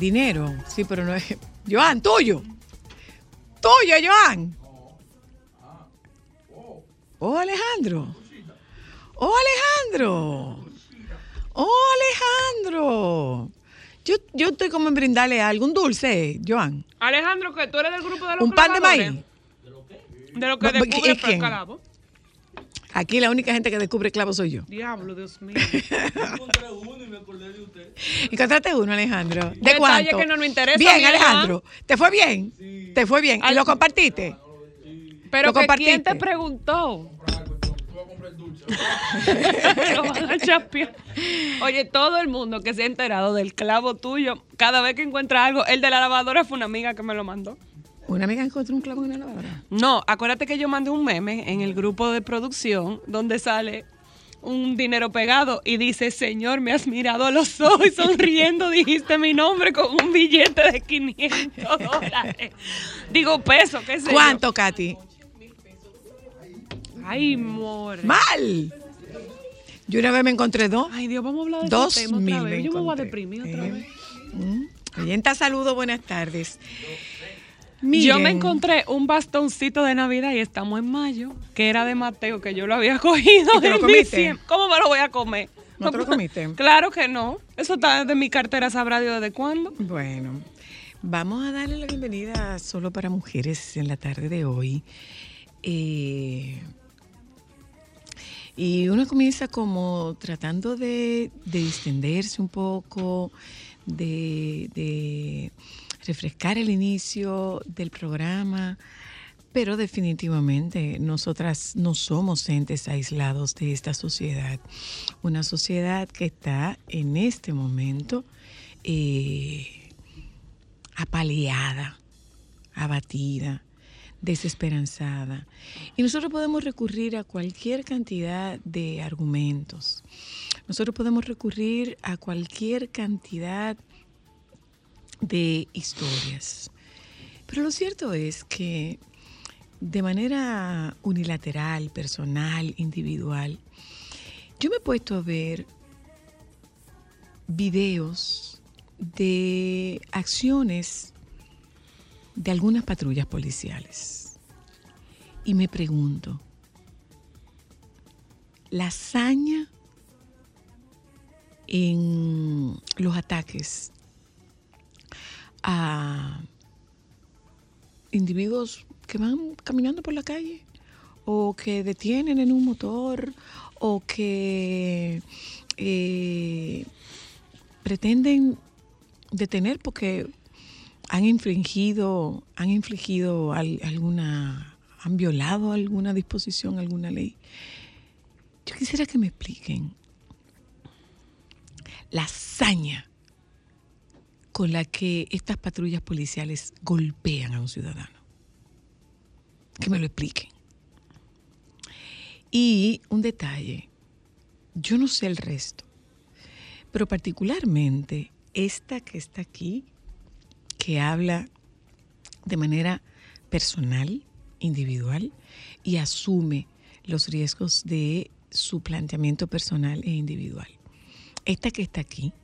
Dinero, sí, pero no es. Joan, tuyo. Tuyo, Joan. Oh, Alejandro. Oh, Alejandro. Oh, Alejandro. Yo, yo estoy como en brindarle algo, un dulce, Joan. Alejandro, que tú eres del grupo de los Un pan de maíz. De lo que ¿y quién? el calabo. Aquí la única gente que descubre clavos soy yo. Diablo, Dios mío. Encontraste uno, Alejandro. ¿De Detalle cuánto? que no nos interesa, Bien. Alejandro. ¿Te fue bien? ¿Te fue bien? ¿Y lo compartiste? Pero ¿Lo que compartiste? ¿quién te preguntó? Lo van a. Oye, todo el mundo que se ha enterado del clavo tuyo, cada vez que encuentra algo, el de la lavadora fue una amiga que me lo mandó. Una amiga encontró un clavo en una lavadora. No, acuérdate que yo mandé un meme en el grupo de producción donde sale un dinero pegado y dice, Señor, me has mirado a los ojos y sonriendo dijiste mi nombre con un billete de 500 dólares. Digo, peso, qué sé yo. ¿Cuánto, Katy? Ay, more. ¡Mal! Yo una vez me encontré dos. Ay, Dios, vamos a hablar de Dos ese tema mil me. Yo me voy a deprimir otra Eh, vez. mm. Oyenta, saludo, buenas tardes. Yo me encontré un bastoncito de Navidad y estamos en mayo, que era de Mateo, que yo lo había cogido ¿Y te lo comiste? ¿Cómo me lo voy a comer? ¿No te lo comiste? Claro que no. Eso está de mi cartera, sabrá Dios desde cuándo. Bueno, vamos a darle la bienvenida a Solo para Mujeres en la tarde de hoy. Eh, y uno comienza como tratando de, de distenderse un poco, de, de refrescar el inicio del programa, pero definitivamente nosotras no somos entes aislados de esta sociedad. Una sociedad que está en este momento eh, apaleada, abatida, desesperanzada. Y nosotros podemos recurrir a cualquier cantidad de argumentos. Nosotros podemos recurrir a cualquier cantidad de historias. Pero lo cierto es que de manera unilateral, personal, individual, yo me he puesto a ver videos de acciones de algunas patrullas policiales. Y me pregunto, la hazaña en los ataques a individuos que van caminando por la calle o que detienen en un motor o que eh, pretenden detener porque han infringido, han infligido al- alguna, han violado alguna disposición, alguna ley. Yo quisiera que me expliquen la hazaña con la que estas patrullas policiales golpean a un ciudadano. Que me lo expliquen. Y un detalle, yo no sé el resto, pero particularmente esta que está aquí, que habla de manera personal, individual, y asume los riesgos de su planteamiento personal e individual. Esta que está aquí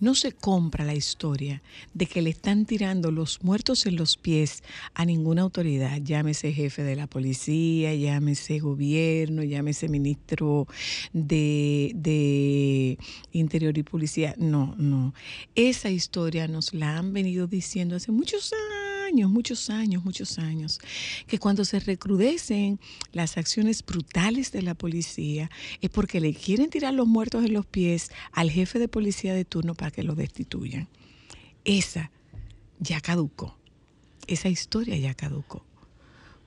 no se compra la historia de que le están tirando los muertos en los pies a ninguna autoridad, llámese jefe de la policía, llámese gobierno, llámese ministro de, de Interior y Policía. No, no. Esa historia nos la han venido diciendo hace muchos años, muchos años, muchos años, que cuando se recrudecen las acciones brutales de la policía es porque le quieren tirar los muertos en los pies al jefe de policía de turno para que lo destituyan. Esa ya caducó. Esa historia ya caducó.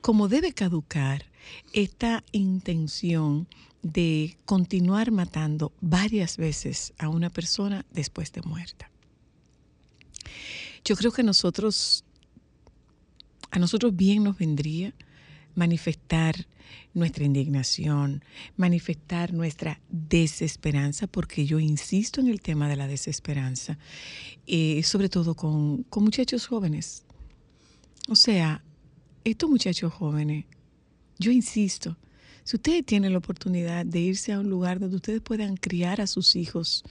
como debe caducar esta intención de continuar matando varias veces a una persona después de muerta. Yo creo que nosotros, a nosotros bien nos vendría manifestar nuestra indignación, manifestar nuestra desesperanza, porque yo insisto en el tema de la desesperanza, eh, sobre todo con, con muchachos jóvenes. O sea, estos muchachos jóvenes, yo insisto, si ustedes tienen la oportunidad de irse a un lugar donde ustedes puedan criar a sus hijos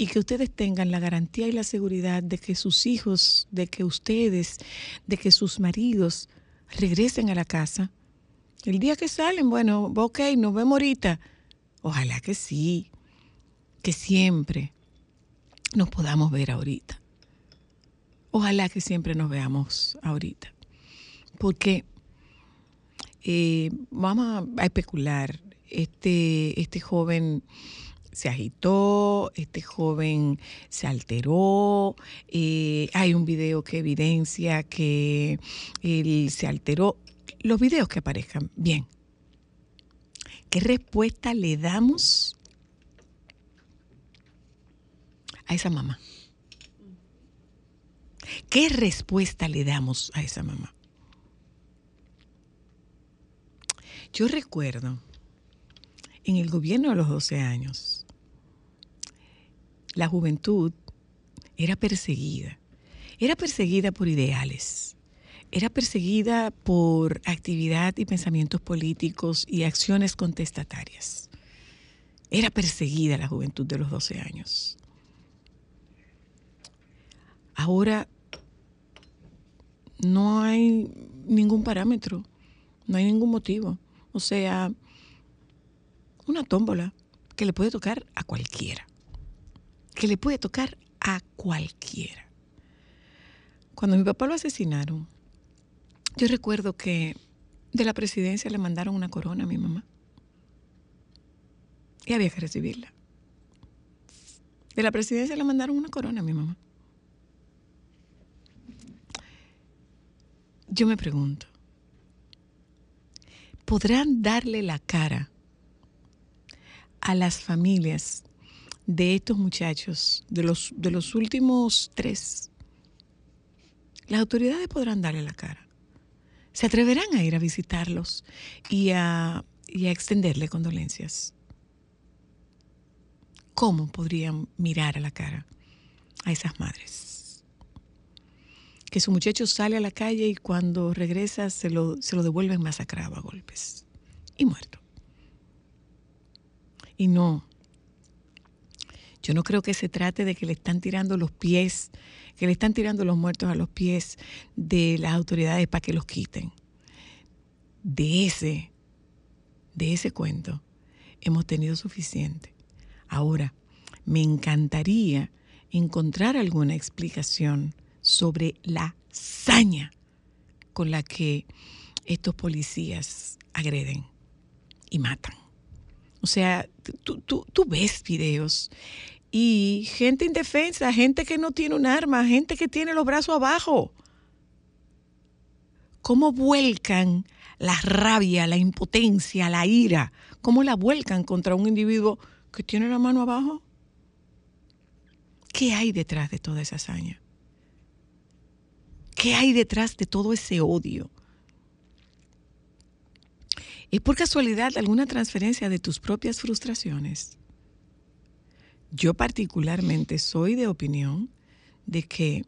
y que ustedes tengan la garantía y la seguridad de que sus hijos, de que ustedes, de que sus maridos regresen a la casa, el día que salen, bueno, ok, nos vemos ahorita. Ojalá que sí, que siempre nos podamos ver ahorita. Ojalá que siempre nos veamos ahorita. Porque eh, vamos a, especular. Este, este joven se agitó, este joven se alteró, eh, hay un video que evidencia que él se alteró. Los videos que aparezcan, bien. ¿Qué respuesta le damos a esa mamá? ¿Qué respuesta le damos a esa mamá? Yo recuerdo en el gobierno de los 12 años, la juventud era perseguida. Era perseguida por ideales. Era perseguida por actividad y pensamientos políticos y acciones contestatarias. Era perseguida la juventud de los 12 años. Ahora no hay ningún parámetro, no hay ningún motivo. O sea, una tómbola que le puede tocar a cualquiera. Que le puede tocar a cualquiera. Cuando mi papá lo asesinaron, yo recuerdo que de la presidencia le mandaron una corona a mi mamá. Y había que recibirla. De la presidencia le mandaron una corona a mi mamá. Yo me pregunto, ¿podrán darle la cara a las familias de estos muchachos, de los, de los últimos tres? Las autoridades podrán darle la cara. Se atreverán a ir a visitarlos y a, y a extenderle condolencias. ¿Cómo podrían mirar a la cara a esas madres? Que su muchacho sale a la calle y cuando regresa se lo, se lo devuelven masacrado a golpes y muerto. Y no, yo no creo que se trate de que le están tirando los pies, que le están tirando los muertos a los pies de las autoridades para que los quiten. De ese, de ese cuento hemos tenido suficiente. Ahora, me encantaría encontrar alguna explicación sobre la saña con la que estos policías agreden y matan. O sea, tú, tú, tú ves videos y gente indefensa, gente que no tiene un arma, gente que tiene los brazos abajo. ¿Cómo vuelcan la rabia, la impotencia, la ira? ¿Cómo la vuelcan contra un individuo que tiene la mano abajo? ¿Qué hay detrás de toda esa hazaña? ¿Qué hay detrás de todo ese odio? ¿Es por casualidad alguna transferencia de tus propias frustraciones? Yo particularmente soy de opinión de que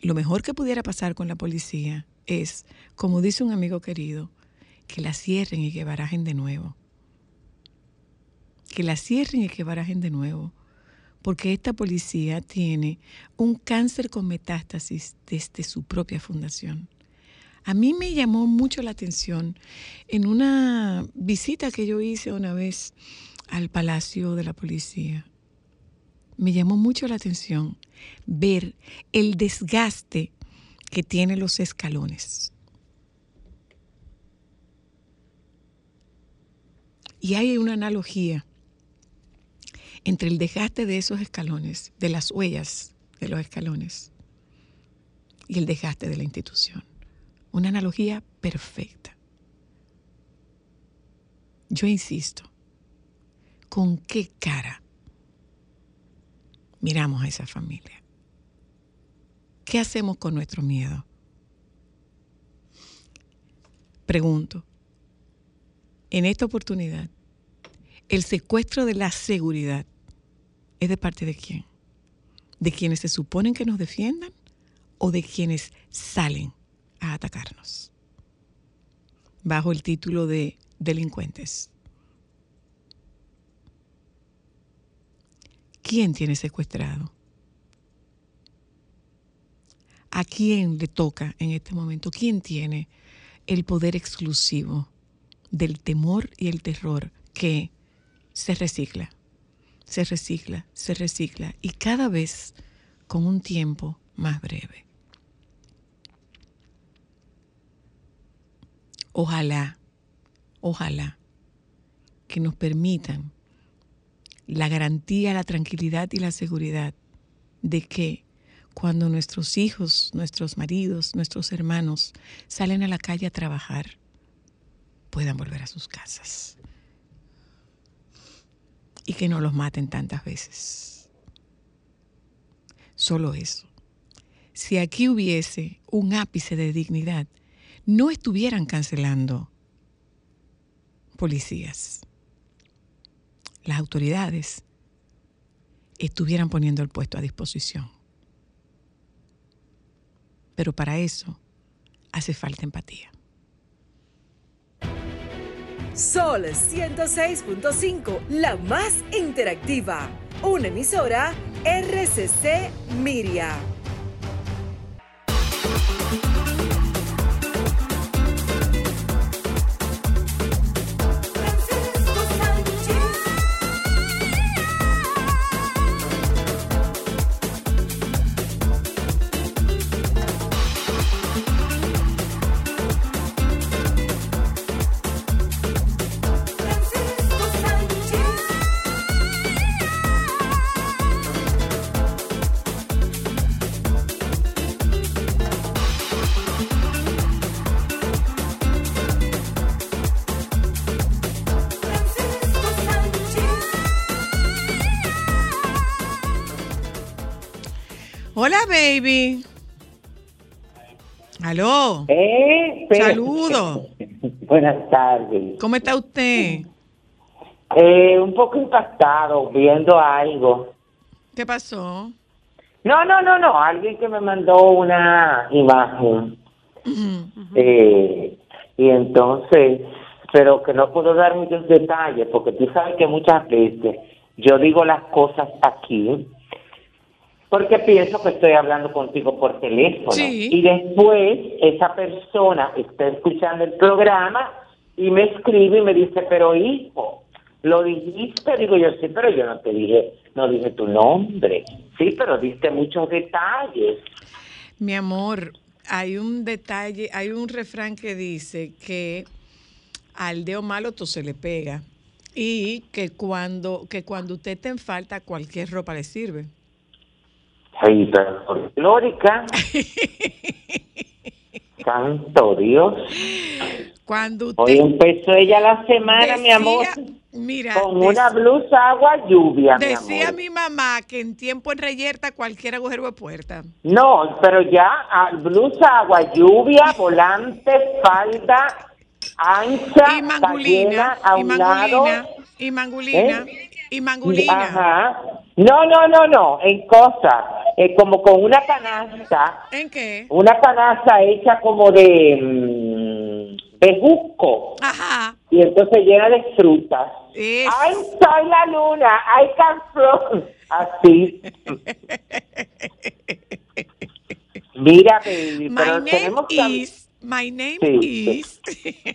lo mejor que pudiera pasar con la policía es, como dice un amigo querido, que la cierren y que barajen de nuevo. Que la cierren y que barajen de nuevo. Porque esta policía tiene un cáncer con metástasis desde su propia fundación. A mí me llamó mucho la atención en una visita que yo hice una vez al Palacio de la Policía. Me llamó mucho la atención ver el desgaste que tienen los escalones. Y hay una analogía entre el desgaste de esos escalones, de las huellas de los escalones, y el desgaste de la institución. Una analogía perfecta. Yo insisto, ¿con qué cara miramos a esa familia? ¿Qué hacemos con nuestro miedo? Pregunto, en esta oportunidad, ¿el secuestro de la seguridad es de parte de quién? ¿De quienes se suponen que nos defiendan o de quienes salen a atacarnos? Bajo el título de delincuentes. ¿Quién tiene secuestrado? ¿A quién le toca en este momento? ¿Quién tiene el poder exclusivo del temor y el terror que se recicla, se recicla, se recicla y cada vez con un tiempo más breve? Ojalá, ojalá que nos permitan la garantía, la tranquilidad y la seguridad de que cuando nuestros hijos, nuestros maridos, nuestros hermanos salen a la calle a trabajar, puedan volver a sus casas. Y que no los maten tantas veces. Solo eso. Si aquí hubiese un ápice de dignidad, no estuvieran cancelando policías. Las autoridades estuvieran poniendo el puesto a disposición. Pero para eso hace falta empatía. Sol 106.5, la más interactiva. Una emisora RCC Miria. Hola, baby. Aló. Eh. Buenas tardes. ¿Cómo está usted? Eh, un poco impactado viendo algo. ¿Qué pasó? No, no, no, no. Alguien que me mandó una imagen. Eh, y entonces, pero que no puedo dar muchos detalles porque tú sabes que muchas veces yo digo las cosas aquí porque pienso que estoy hablando contigo por teléfono. Sí. Y después esa persona está escuchando el programa y me escribe y me dice, pero hijo, lo dijiste, digo yo, sí, pero yo no te dije, no dije tu nombre. Sí, pero diste muchos detalles. Mi amor, hay un detalle, hay un refrán que dice que al dedo malo todo se le pega y que cuando, que cuando usted en falta cualquier ropa le sirve. Pero folclórica. Santo Dios. Cuando usted Hoy empezó ella la semana, mi amor, mira, con una blusa agua lluvia, mi decía amor. mi mamá que en tiempo en reyerta cualquier agujero de puerta. No, pero ya ah, blusa agua lluvia, volante, falda ancha, Y mangulina, a y un lado. mangulina, y mangulina, ¿Eh? y mangulina. Ajá. No, no, no, no, en cosas, eh, como con una canasta, ¿En qué? una canasta hecha como de mm, bejuco. Ajá. y entonces llena de frutas. Eso. ¡Ay, soy la luna! ¡Ay, canción! Así. Mira, baby, My pero name tenemos is, my name Sí, is.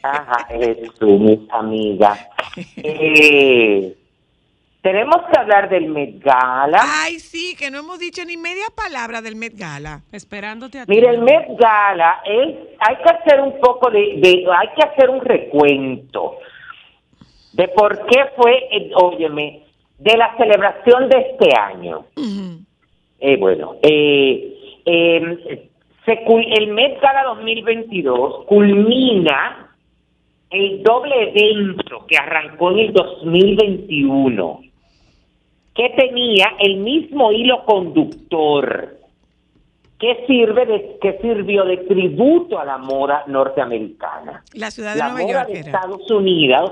Ajá, eres tú, mis amigas. Eh, tenemos que hablar del Met Gala. Ay, sí, que no hemos dicho ni media palabra del Met Gala. Esperándote a ti. Mira, el Met Gala es, hay que hacer un poco de, de- hay que hacer un recuento de por qué fue, eh, óyeme, de la celebración de este año. Eh, bueno, eh, eh, se el Met Gala 2022 culmina el doble evento que arrancó en el 2021, que tenía el mismo hilo conductor que sirve de, que sirvió de tributo a la moda norteamericana. La ciudad de La Nueva moda York de era. Estados Unidos,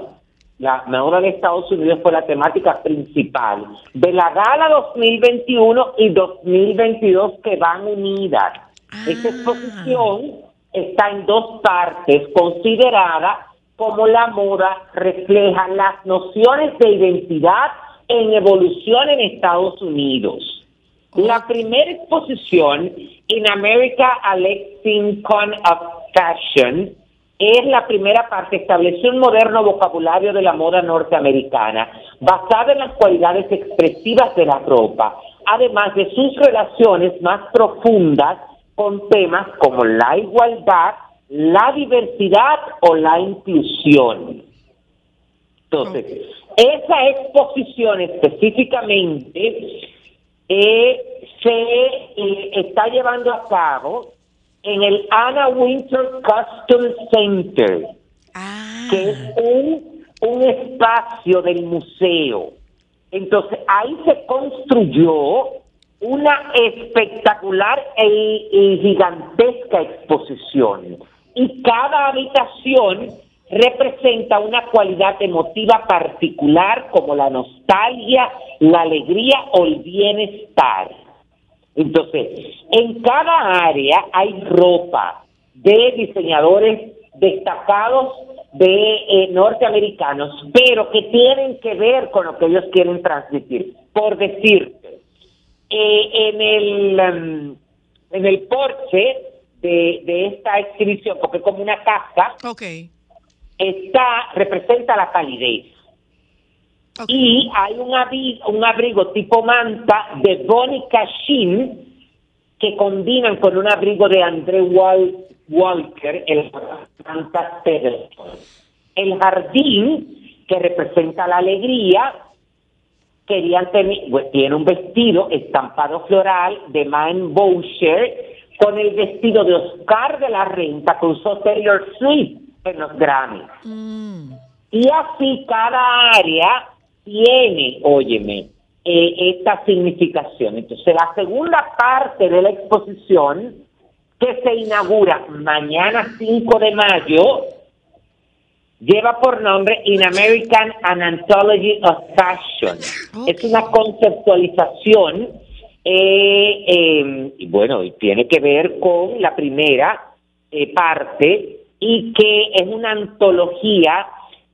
la moda de Estados Unidos fue la temática principal de la gala 2021 y 2022 que van unidas. Ah. Esta exposición está en dos partes, considerada como la moda refleja las nociones de identidad en evolución en Estados Unidos. La primera exposición, In America a Lexicon of Fashion, es la primera parte, estableció un moderno vocabulario de la moda norteamericana, basada en las cualidades expresivas de la ropa, además de sus relaciones más profundas con temas como la igualdad, la diversidad o la inclusión. Entonces, esa exposición específicamente eh, se eh, está llevando a cabo en el Anna Winter Custom Center, Ah, que es un, un espacio del museo. Entonces, ahí se construyó una espectacular e, y gigantesca exposición. Y cada habitación representa una cualidad emotiva particular como la nostalgia, la alegría o el bienestar. Entonces, en cada área hay ropa de diseñadores destacados de eh, norteamericanos, pero que tienen que ver con lo que ellos quieren transmitir. Por decirte, eh, en el em, en el porche de, de esta exhibición, porque es como una casa, ok. Está representa la calidez. Y hay un, avi- un abrigo tipo manta de Bonnie Cashin que combinan con un abrigo de André Wal- Walker, el manta Peterson. El jardín, que representa la alegría, querían tener, pues, tiene un vestido estampado floral de Man Boucher con el vestido de Oscar de la Renta que usó Taylor Swift en los Grammys. Mm, Y así cada área tiene, óyeme, eh, esta significación. Entonces, la segunda parte de la exposición, que se inaugura mañana 5 de mayo, lleva por nombre In American An Anthology of Fashion. Es una conceptualización, eh, eh, y bueno, y tiene que ver con la primera eh, parte y que es una antología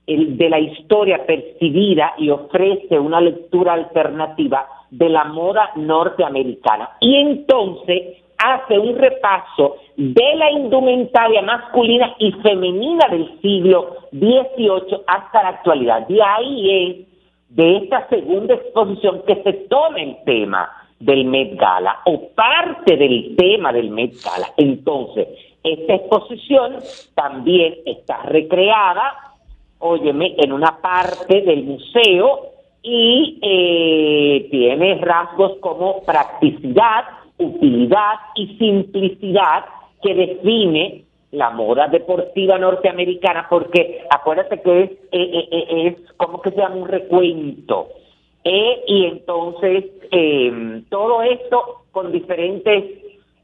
de la historia percibida y ofrece una lectura alternativa de la moda norteamericana. Y entonces hace un repaso de la indumentaria masculina y femenina del siglo XVIII hasta la actualidad. De ahí es de esta segunda exposición que se toma el tema del Met Gala o parte del tema del Met Gala. Entonces, esta exposición también está recreada, óyeme, en una parte del museo y eh, tiene rasgos como practicidad, utilidad y simplicidad que define la moda deportiva norteamericana, porque acuérdate que es, eh, eh, eh, como que se llama un recuento. Y entonces todo esto con diferentes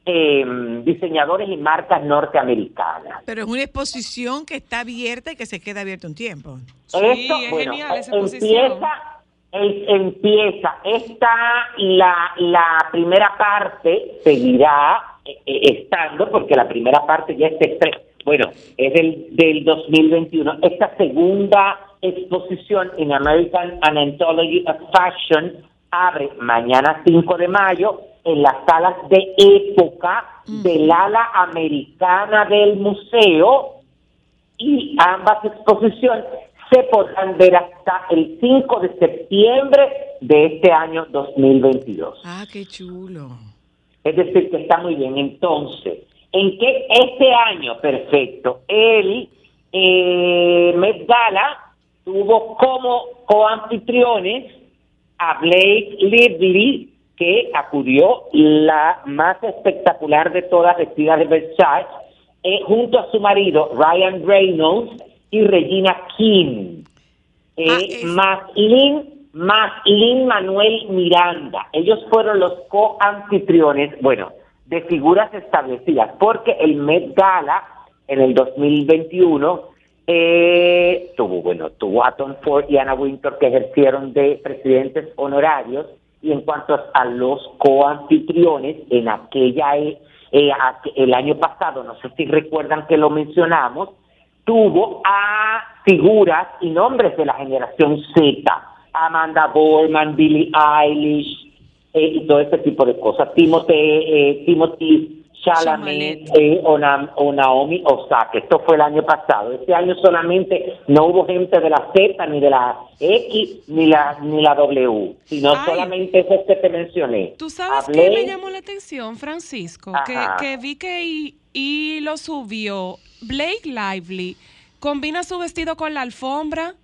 eh, diseñadores y marcas norteamericanas. Pero es una exposición que está abierta y que se queda abierta un tiempo. Sí, Esto, es bueno, genial esa exposición. empieza, es- empieza, esta, la, la primera parte seguirá eh, eh, estando, porque la primera parte ya está, bueno, es del, del 2021. Esta segunda exposición en American Anthology of Fashion abre mañana 5 de mayo en las salas de época del ala americana del museo y ambas exposiciones se podrán ver hasta el 5 de septiembre de este año 2022. Ah, qué chulo. Es decir, que está muy bien. Entonces, ¿en qué este año, perfecto, el eh, Met Gala tuvo como coanfitriones a Blake Lively que acudió la más espectacular de todas, vestida de Versace, eh, junto a su marido Ryan Reynolds y Regina King. Eh, Ah, es- más Lin, más Lin Manuel Miranda. Ellos fueron los co-anfitriones, bueno, de figuras establecidas, porque el Met Gala en el 2021 eh, tuvo, bueno, tuvo a Tom Ford y Anna Wintour que ejercieron de presidentes honorarios y en cuanto a los coanfitriones en aquella eh, aqu- el año pasado, no sé si recuerdan que lo mencionamos, tuvo a figuras y nombres de la generación Z, Amanda Borman, Billie Eilish eh, y todo ese tipo de cosas, Timothy, eh, Timothy Chalamet eh, o, Na- o Naomi Osaka, esto fue el año pasado, este año solamente no hubo gente de la Z, ni de la X, ni la, ni la W, sino Ay. solamente esos que te mencioné. ¿Tú sabes Hablé- qué me llamó la atención, Francisco? Que, que vi que y, y lo subió. Blake Lively combina su vestido con la alfombra.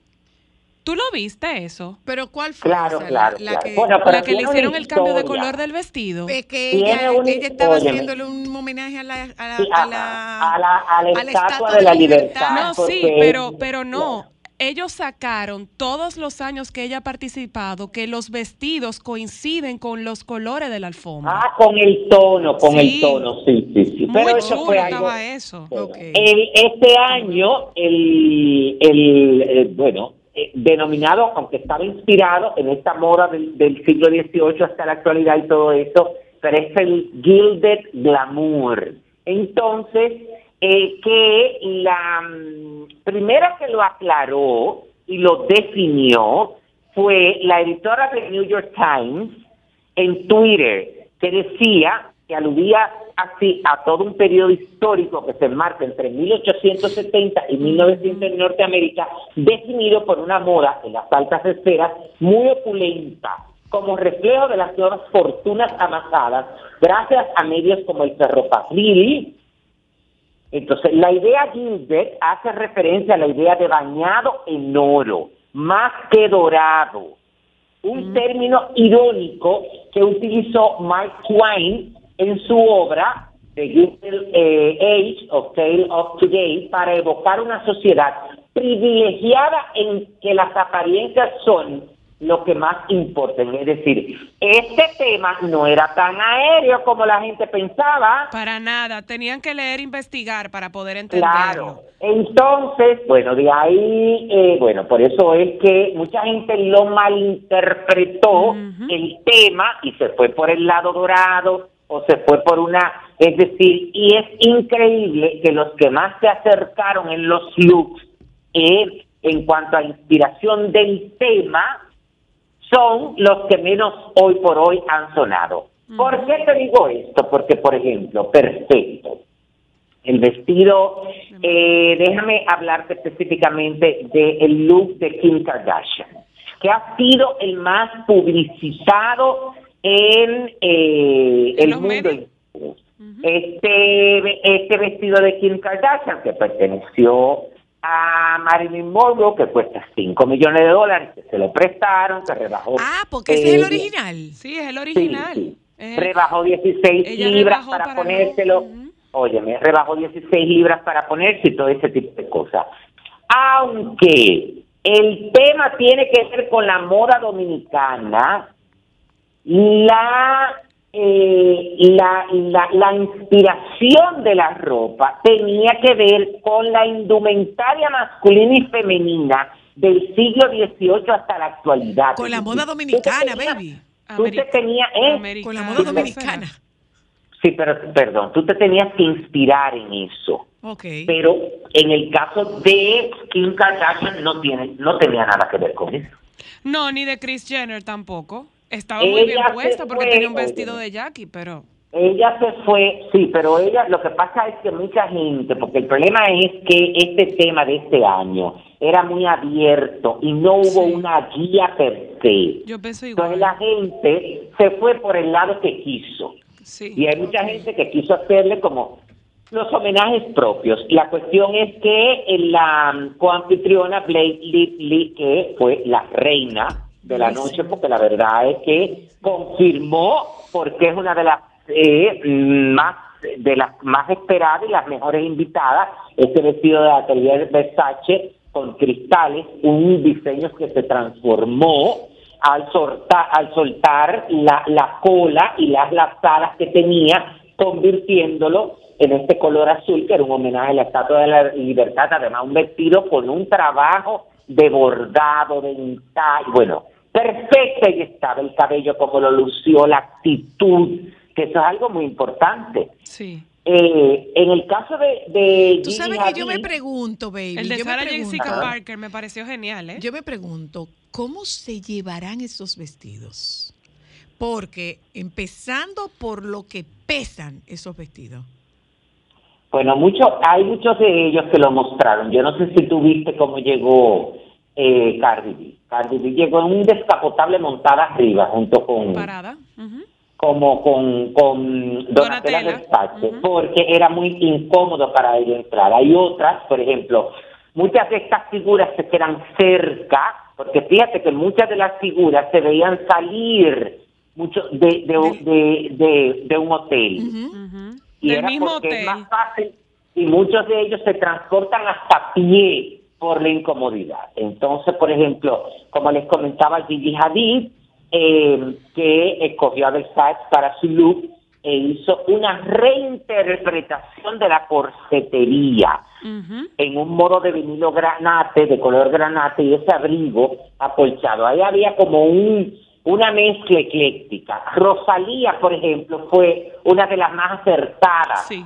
¿Tú lo viste eso? Pero ¿cuál fue Claro, claro, la, la claro. que, Bueno, pero la que le hicieron el cambio de color del vestido. es que ella, estaba óyeme. haciéndole un homenaje a la, a la, Sí, a la, a la- a la estatua de la libertad. No, sí, pero, pero no. Ellos sacaron todos los años que ella ha participado que los vestidos coinciden con los colores de la alfombra. Ah, con el tono, con Sí. el tono, sí, sí, sí. Muy Pero eso chulo fue algo. estaba eso. Bueno, Ok. el- este año, el, el eh, bueno, eh, denominado, aunque estaba inspirado en esta moda del, siglo XVIII hasta la actualidad y todo eso, pero es el Gilded Glamour. Entonces, eh, que la mm, primera que lo aclaró y lo definió fue la editora del New York Times en Twitter que decía que aludía así a todo un periodo histórico que se enmarca entre 1870 y 1900 en Norteamérica, definido por una moda en las altas esferas muy opulenta, como reflejo de las nuevas fortunas amasadas gracias a medios como el ferrocarril. Entonces, la idea Gilbert hace referencia a la idea de bañado en oro, más que dorado un término irónico que utilizó Mark Twain en su obra The Gilded eh, Age of Tale of Today para evocar una sociedad privilegiada en que las apariencias son lo que más importan. Es decir, este tema no era tan aéreo como la gente pensaba. Para nada, tenían que leer e investigar para poder entenderlo. Claro. Entonces, bueno, de ahí, eh, bueno, por eso es que mucha gente lo malinterpretó el tema y se fue por el lado dorado o se fue por una, es decir, y es increíble que los que más se acercaron en los looks eh, en cuanto a inspiración del tema son los que menos hoy por hoy han sonado. ¿Por qué te digo esto? Porque, por ejemplo, perfecto. El vestido, eh, déjame hablarte específicamente del look de Kim Kardashian, que ha sido el más publicizado en eh, ¿En el los mundo. medios? Este, este vestido de Kim Kardashian, que perteneció a Marilyn Monroe, que cuesta 5 millones de dólares, que se lo prestaron, que rebajó. Ah, porque ese es el original. Sí, es el original. sí. Rebajó 16 Ella libras rebajó para, para ponérselo. no- Óyeme, rebajó 16 libras para ponerse y todo ese tipo de cosas. Aunque el tema tiene que ver con la moda dominicana, la, eh, la, la, la inspiración de la ropa tenía que ver con la indumentaria masculina y femenina del siglo XVIII hasta la actualidad. Con la moda decir, tú te dominicana, tenías- baby. Tú te tenías, ¿eh? Con la moda dominicana. Sí, pero perdón, tú te tenías que inspirar en eso. Pero en el caso de Kim Kardashian no tiene, no tenía nada que ver con eso. No, ni de Chris Jenner tampoco. Estaba muy bien puesta porque fue, tenía un vestido óyeme. de Jackie, pero... Ella se fue, sí, pero ella, lo que pasa es que mucha gente, porque el problema es que este tema de este año era muy abierto y no hubo Sí. una guía per se. Yo pienso igual. Entonces la gente se fue por el lado que quiso. Sí. Y hay mucha gente que quiso hacerle como los homenajes propios. La cuestión es que la mm, coanfitriona Blake Lively, que fue la reina de la noche, porque la verdad es que confirmó porque es una de las eh, más de las más esperadas y las mejores invitadas, este vestido de atelier Versace con cristales, un diseño que se transformó al, soltar, al soltar la, la cola y las lazadas que tenía, convirtiéndolo en este color azul, que era un homenaje a la Estatua de la Libertad, además un vestido con un trabajo de bordado, de entallo, bueno, perfecta y estaba el cabello como lo lució, la actitud, que eso es algo muy importante. Sí. Eh, en el caso de, de Tú Gigi sabes que yo me pregunto, baby. El de yo Sarah pregunto- Jessica Parker me pareció genial, ¿eh? Yo me pregunto, ¿cómo se llevarán esos vestidos? Porque empezando por lo que pesan esos vestidos. Bueno, mucho, hay muchos de ellos que lo mostraron. Yo no sé si tú viste cómo llegó eh, Cardi B. Cardi B llegó en un descapotable montada arriba junto con Parada. como con, con Donatella Donatella, porque era muy incómodo para ella entrar. Hay otras, por ejemplo, muchas de estas figuras se quedan cerca, porque fíjate que muchas de las figuras se veían salir mucho de, de, de, de- de un hotel. Y Del era mismo porque hotel. es más fácil y muchos de ellos se transportan hasta a pie por la incomodidad. Entonces, por ejemplo, como les comentaba Gigi Hadid, eh, que escogió a Versace para su look e hizo una reinterpretación de la corsetería en un modo de vinilo granate, de color granate, y ese abrigo acolchado. Ahí había como un, una mezcla ecléctica. Rosalía, por ejemplo, fue una de las más acertadas, Sí.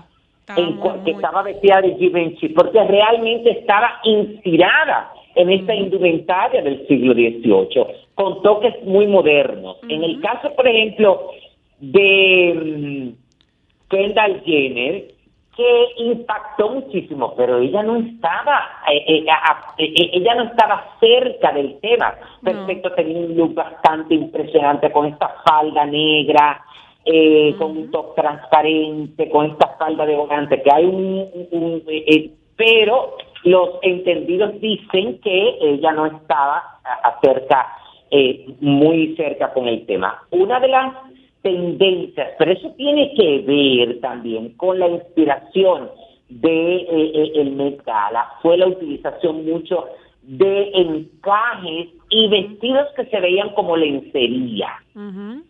Estaba en muy, que estaba vestida de Givenchy, porque realmente estaba inspirada en esta indumentaria del siglo XVIII, con toques muy modernos. En el caso, por ejemplo, de mm, Kendall Jenner, que impactó muchísimo, pero ella no estaba, eh, eh, a- a- eh, eh, ella no estaba cerca del tema. Perfecto, tenía un look bastante impresionante con esta falda negra, eh, con un top transparente, con esta falda de volante, que hay un, un- un- eh, eh, pero los entendidos dicen que ella no estaba acerca, eh, muy cerca con el tema. Una de las tendencias, pero eso tiene que ver también con la inspiración de eh, eh, el Met Gala, fue la utilización mucho de encajes y vestidos que se veían como lencería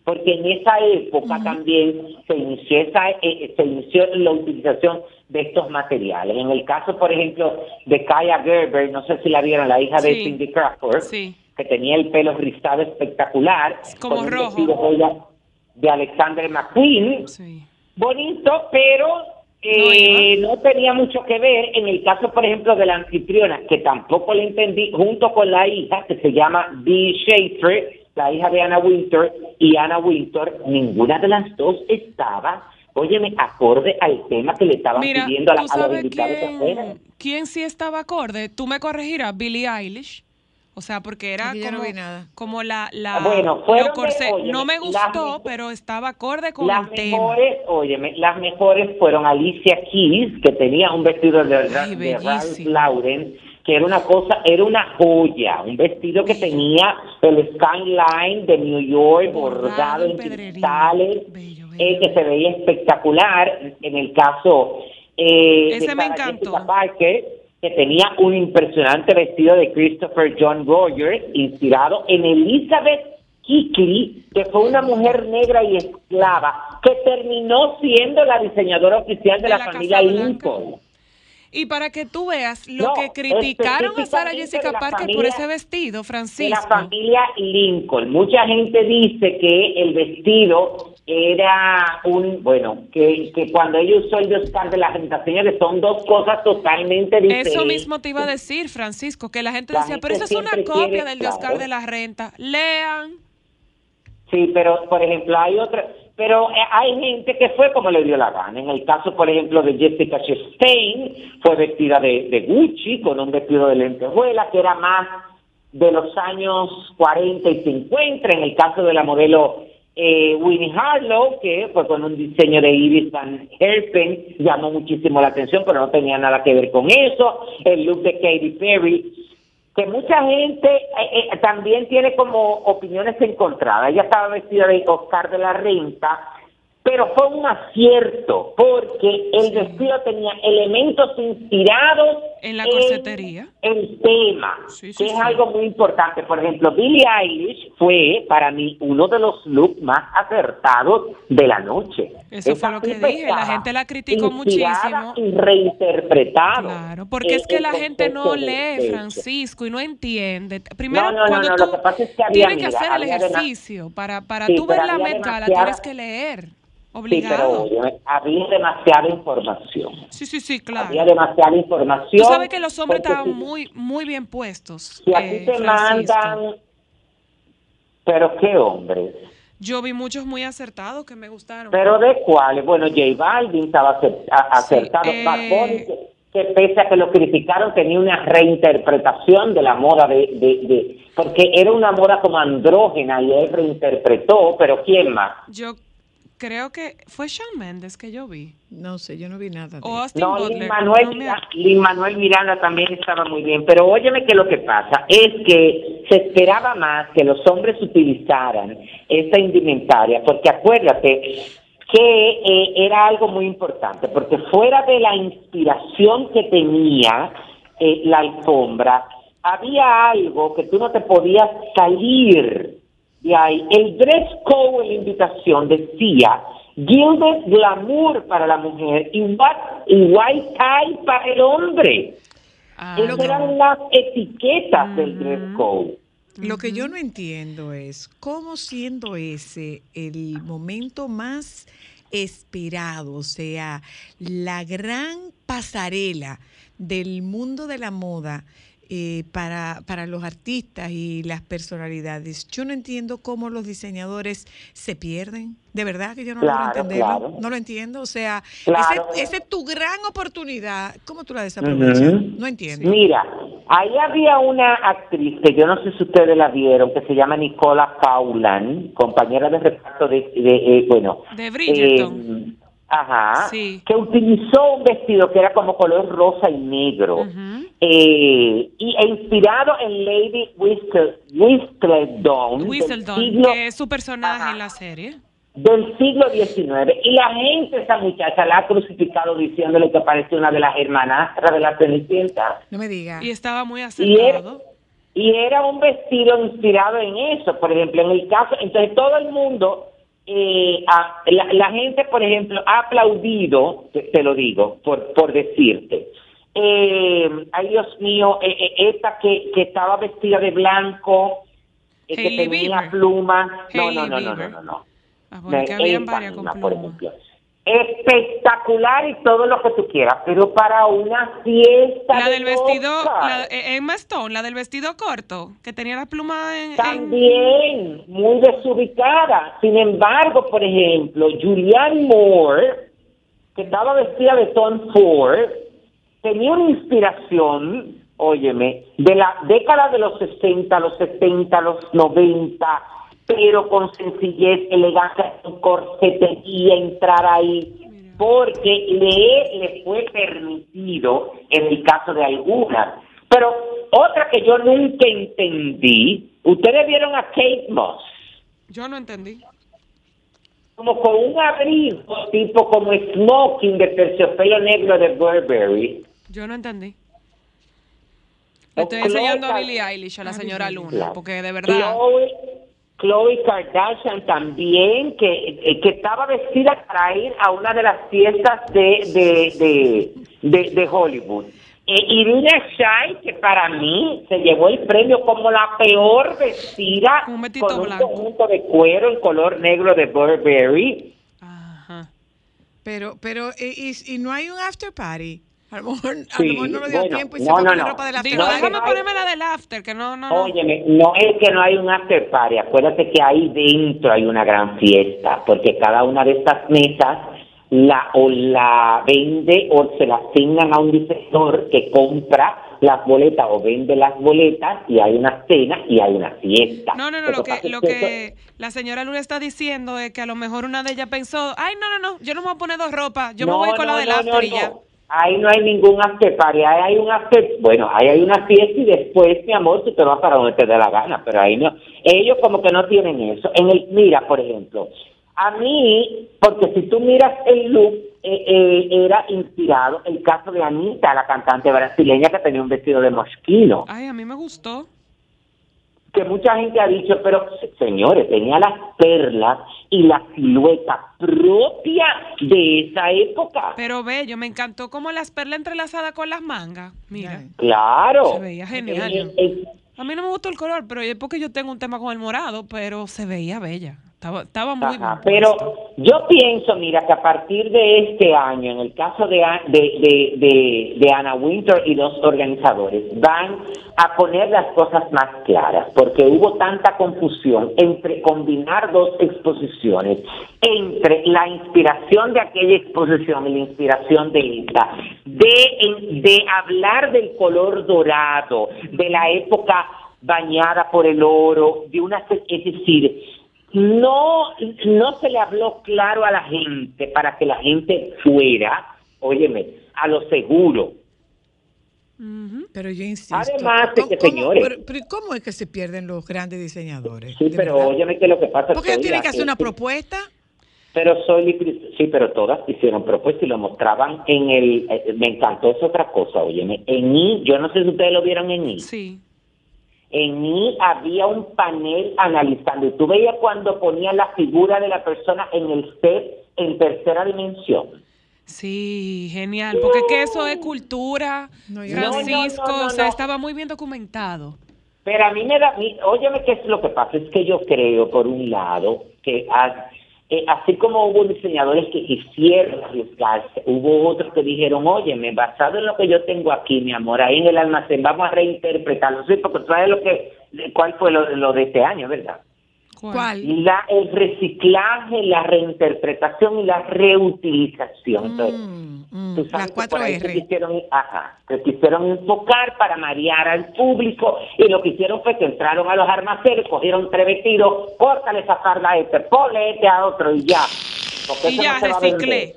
porque en esa época también se inició, esa, eh, se inició la utilización de estos materiales. En el caso, por ejemplo, de Kaya Gerber, no sé si la vieron, la hija de. Cindy Crawford, Sí. que tenía el pelo rizado espectacular, Como con un rojo. vestido de Alexander McQueen, Sí. bonito, pero eh, no, tenía mucho que ver en el caso, por ejemplo, de la anfitriona, que tampoco le entendí, junto con la hija, que se llama Dee Schaefer, la hija de Anna Winter, y Anna Winter, ninguna de las dos estaba, óyeme, acorde al tema que le estaban Mira, pidiendo a, la- ¿tú a los invitados quién, quién sí estaba acorde? Tú me corregirás, Billie Eilish. O sea, porque era no como, vi nada. como la... la Bueno, lo fueron de- corse- óyeme, no me gustó, pero estaba acorde con Las el tema. mejores, óyeme, las mejores fueron Alicia Keys, que tenía un vestido de, Ay, de Ralph. Lauren, que era una cosa, era una joya, un vestido que tenía el skyline de New York Bordado bordado en cristales, Bello, bello, eh, que se veía espectacular. En el caso eh, Ese de me encantó. Jessica Parker, que tenía un impresionante vestido de Christopher John Rogers, inspirado en Elizabeth Kikli, que fue una mujer negra y esclava, que terminó siendo la diseñadora oficial de, De la, la familia. Lincoln. Y para que tú veas lo No, que criticaron a Sara Jessica Parker por familia- ese vestido, de la Francisco. familia Lincoln. Mucha gente dice que el vestido era un, bueno, que, que cuando ella usó el de Oscar de la Renta, señores, son dos cosas totalmente diferentes. Eso mismo te iba a decir, Francisco, que la gente La decía, pero eso es una copia quiere, del de Oscar claro. de la Renta. Lean. Sí, pero por ejemplo hay otra, pero eh, hay gente que fue como le dio la gana. En el caso, por ejemplo, de Jessica Chastain, fue vestida de, de Gucci con un vestido de lentejuela que era más de los años 40 y 50. En el caso de la modelo eh, Winnie Harlow, que fue con un diseño de Iris Van Herpen, llamó muchísimo la atención, pero no tenía nada que ver con eso. El look de Katy Perry que mucha gente eh, eh, también tiene como opiniones encontradas. Ella estaba vestida de Oscar de la Renta, pero fue un acierto porque el vestido tenía elementos inspirados En la corsetería. el tema, Sí, sí, que es sí. algo muy importante. Por ejemplo, Billie Eilish fue para mí uno de los looks más acertados de la noche. Eso Esa fue lo que dije, la gente la criticó muchísimo. Y reinterpretado. Claro, porque eh, es que el la gente no lee. Francisco, y no entiende. Primero, No, no, cuando no, tú lo que pasa es que tienes que hacer el ejercicio para, para Sí, tú ver la demasiada- tienes que leer, Sí, pero obligado. oye, había demasiada información. Sí, sí, sí, claro. Había demasiada información. Tú sabes que los hombres estaban si- muy, muy bien puestos. Si a eh, te Francisco. mandan, pero qué hombres. Yo vi muchos muy acertados que me gustaron. Pero de cuáles, bueno, J Balvin estaba acertado, eh, que pese a que lo criticaron tenía una reinterpretación de la moda de, de, de- porque era una moda como andrógena y él reinterpretó, pero ¿quién más? Yo creo que fue Shawn Mendes que yo vi. No sé, yo no vi nada. de O. Austin No, Butler. Lin Manuel, No me- Mira- Lin Manuel Miranda también estaba muy bien, pero óyeme que lo que pasa es que se esperaba más que los hombres utilizaran esta indumentaria, porque acuérdate que eh, era algo muy importante, porque fuera de la inspiración que tenía eh, la alfombra, había algo que tú no te podías salir de ahí. El dress code en la invitación decía Gilded Glamour para la mujer y, what- y White Tie para el hombre. Ah, Esas eran las etiquetas del dress code. Lo que yo no entiendo es cómo siendo ese el momento más esperado, o sea, la gran pasarela del mundo de la moda eh, para, para los artistas y las personalidades. Yo no entiendo cómo los diseñadores se pierden. De verdad que yo no Claro, logro entenderlo. claro. No lo entiendo. O sea, Claro. esa es tu gran oportunidad. ¿Cómo tú la desaprovechas? No entiendo. Mira, ahí había una actriz que yo no sé si ustedes la vieron, que se llama Nicola Paulan, compañera de reparto de, de, eh, bueno, De Bridgerton. eh, ajá, Sí. que utilizó un vestido que era como color rosa y negro, Ujú. Eh, y, e inspirado en Lady Whistle- Whistledown, siglo- que es su personaje Ajá. en la serie. del siglo XIX y la gente esa muchacha la ha crucificado diciéndole que parece una de las hermanastras de la Cenicienta No me digas. Y estaba muy y acertado. y era un vestido inspirado en eso por ejemplo en el caso entonces todo el mundo eh, a- la, la gente por ejemplo ha aplaudido te, te lo digo por por decirte eh, ay Dios mío eh, eh, esta que, que estaba vestida de blanco eh, que tenía Bieber. plumas no no no no no Bieber. no, no. Ah, bueno, que misma, por plumas. ejemplo. Espectacular y todo lo que tú quieras, pero para una fiesta. La de del vestido, la, Emma Stone, la del vestido corto, que tenía la pluma en... en- También muy desubicada. Sin embargo, por ejemplo, Julianne Moore, que estaba vestida de Tom Ford, tenía una inspiración, óyeme, de la década de los 60, los 70, los 90, pero con sencillez, elegancia, con corsetería, entrar ahí, porque le, le fue permitido en el caso de algunas. Pero otra que yo nunca entendí, ustedes vieron a Kate Moss, Yo no entendí. como con un abrigo tipo como smoking de terciopelo negro de Burberry. Yo no entendí. Le estoy enseñando a Billie Eilish, a la señora Luna, porque de verdad... Chloe, Kardashian también, que, que estaba vestida para ir a una de las fiestas de, de, de, de, Hollywood. Eh, Irina Shayk, que para mí se llevó el premio como la peor vestida Con un con un blanco. conjunto de cuero en color negro de Burberry. Ajá. Pero, pero, eh, y, y no hay un after party. A lo mejor, a Sí, lo mejor no lo dio bueno, tiempo y se no, no, la ropa del after Digo, No, party. déjame no. ponerme la del after, que no, no, no. Óyeme, no es que no hay un after party, acuérdate que ahí dentro hay una gran fiesta, porque cada una de estas mesas la o la vende o se la asignan a un diseñador que compra las boletas o vende las boletas y hay una cena y hay una fiesta. No, no, no, lo que, lo eso- que la señora Luna está diciendo es que a lo mejor una de ellas pensó, ay, no, no, no, yo no me voy a poner dos ropas, yo me No, voy con la del no, after no, y ya. Ahí no hay ningún after ahí hay un after, bueno, ahí hay una fiesta y después, mi amor, tú te vas para donde te dé la gana, pero ahí no, ellos como que no tienen eso. En el, mira, por ejemplo, a mí, porque si tú miras el look, eh, eh, era inspirado el caso de Anita, la cantante brasileña que tenía un vestido de mosquino, Ay, a mí me gustó. Que mucha gente ha dicho, pero se- señores, tenía las perlas y la silueta propia de esa época. Pero bello, me encantó como las perlas entrelazadas con las mangas. Mira. Claro. Se veía genial. Eh, eh, A mí no me gustó el color, pero es porque yo tengo un tema con el morado, pero se veía bella. Estaba, estaba muy Ajá, pero yo pienso, mira, que a partir de este año, en el caso de, de, de, de, de Anna Winter y los organizadores, van a poner las cosas más claras, porque hubo tanta confusión entre combinar dos exposiciones, entre la inspiración de aquella exposición y la inspiración de esta, de, de hablar del color dorado, de la época bañada por el oro, de una, es decir, no, no se le habló claro a la gente para que la gente fuera, óyeme, a lo seguro. Pero yo insisto. Además de ¿cómo- que, señores- pero- pero ¿Cómo es que se pierden los grandes diseñadores? Sí, pero verdad. óyeme que lo que pasa Porque ellos Sheila, tienen que hacer una es que- propuesta. Pero soy sí, pero todas hicieron propuestas y lo mostraban en el, eh, me encantó es otra cosa, óyeme, en I, yo no sé si ustedes lo vieron en I, Sí. En I había un panel analizando y tú veías cuando ponían la figura de la persona en el set en tercera dimensión. Sí, genial. Porque es que eso es cultura. No, Francisco, No, no, no, no, o sea, no. estaba muy bien documentado. Pero a mí me da, mi- óyeme qué es lo que pasa, es que yo creo, por un lado, que eh, así como hubo diseñadores que quisieron arriesgarse, hubo otros que dijeron, óyeme, basado en lo que yo tengo aquí, mi amor, ahí en el almacén, vamos a reinterpretarlo, sí, porque tú sabes lo que, cuál fue lo, lo de este año, ¿verdad? ¿Cuál? La, el reciclaje, la reinterpretación y la reutilización. Entonces, Mm, Tú sabes las que cuatro por ahí se R. quisieron, ajá, se quisieron enfocar para marear al público y lo que hicieron fue que entraron a los almacenes, cogieron tres vestidos, córtale esa farda a este, ponle este a otro y ya. Porque Y ya, no se va a reciclé.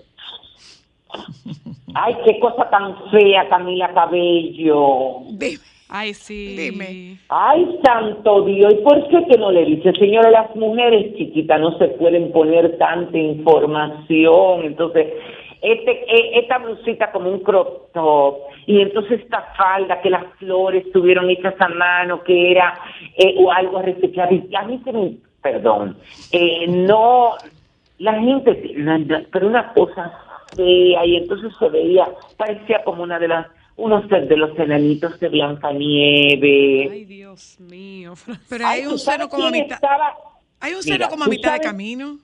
Ay, qué cosa tan fea, Camila Cabello. Dime. Ay, sí. Dime. Ay, santo Dios, ¿y por qué que no le dice, señora, las mujeres chiquitas no se pueden poner tanta información? Entonces, este, eh, esta blusita como un crop top, y entonces esta falda que las flores estuvieron hechas a mano, que era eh, o algo reciclado, y a mí se me, perdón, eh, no, la gente, pero una cosa fea, y entonces se veía, parecía como una de las, unos de los enanitos de Blancanieves. Ay, Dios mío. Pero Ay, hay ¿tú un seno como a mitad. estaba? Hay un Mira, seno como a ¿tú mitad de camino.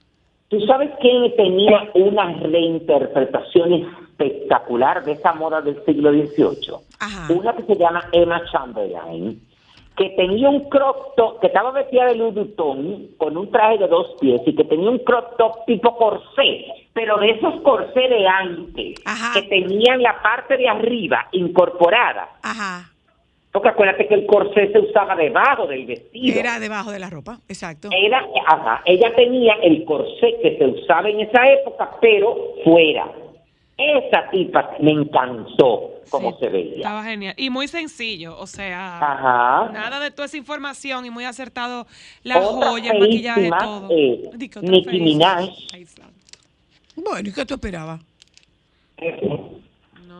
¿Tú sabes quién tenía una reinterpretación espectacular de esa moda del siglo XVIII? Ajá. Una que se llama Emma Chamberlain, que tenía un crop top, que estaba vestida de Louis Vuitton, con un traje de dos pies, y que tenía un crop top tipo corsé, pero de esos corsé de antes, Ajá. que tenían la parte de arriba incorporada. Ajá. Porque acuérdate que el corsé se usaba debajo del vestido. Era debajo de la ropa. Exacto. Era, ajá, ella tenía el corsé que se usaba en esa época, pero fuera. Esa tipa me encantó como Sí, se veía. Estaba genial. Y muy sencillo, o sea, Ajá. nada de toda esa información y muy acertado la Otra joya, el maquillaje, todo. otra Nicki. Minaj. Bueno, ¿y qué tú esperabas?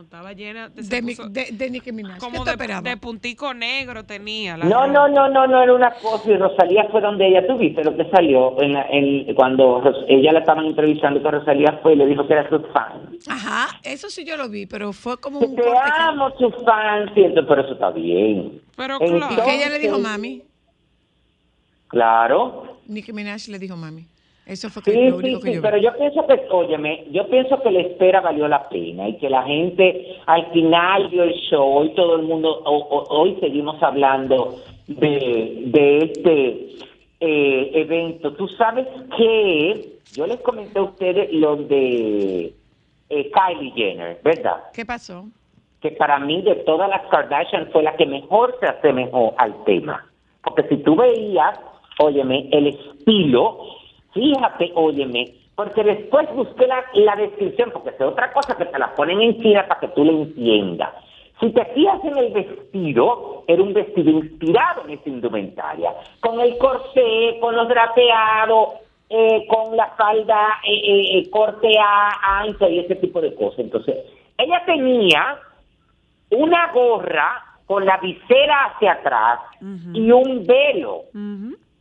Estaba llena de, De, mi- puso de, de Nicki Minaj. ¿Qué como de, esperabas? de puntico negro tenía. la No, no, no, no, no era una cosa y Rosalía fue donde ella, tú viste lo que salió en la- en- cuando Ros- ella la estaban entrevistando, que Rosalía fue y le dijo que era su fan. Ajá, eso sí yo lo vi, pero fue como un te que- amo, su fan, siento, pero eso está bien. Pero ¿Y claro. que ella le dijo Entonces, mami? Claro. Nicki Minaj le dijo mami. Eso fue que Sí, lo sí, que sí, yo pero yo pienso que, óyeme, yo pienso que la espera valió la pena y que la gente al final vio el show, hoy todo el mundo, o- o- hoy seguimos hablando de, de este eh, evento. Tú sabes que yo les comenté a ustedes lo de eh, Kylie Jenner, ¿verdad? ¿Qué pasó? que para mí de todas las Kardashian fue la que mejor se asemejó al tema. Porque si tú veías, óyeme, el estilo, fíjate, óyeme, porque después busqué la, la descripción, porque es otra cosa que te la ponen en China para que tú le entiendas. Si te fijas en el vestido, era un vestido inspirado en esa indumentaria, con el corsé, con los drapeados, eh, con la falda eh, eh, eh, corte a ancha y ese tipo de cosas. Entonces, ella tenía una gorra con la visera hacia atrás y un velo.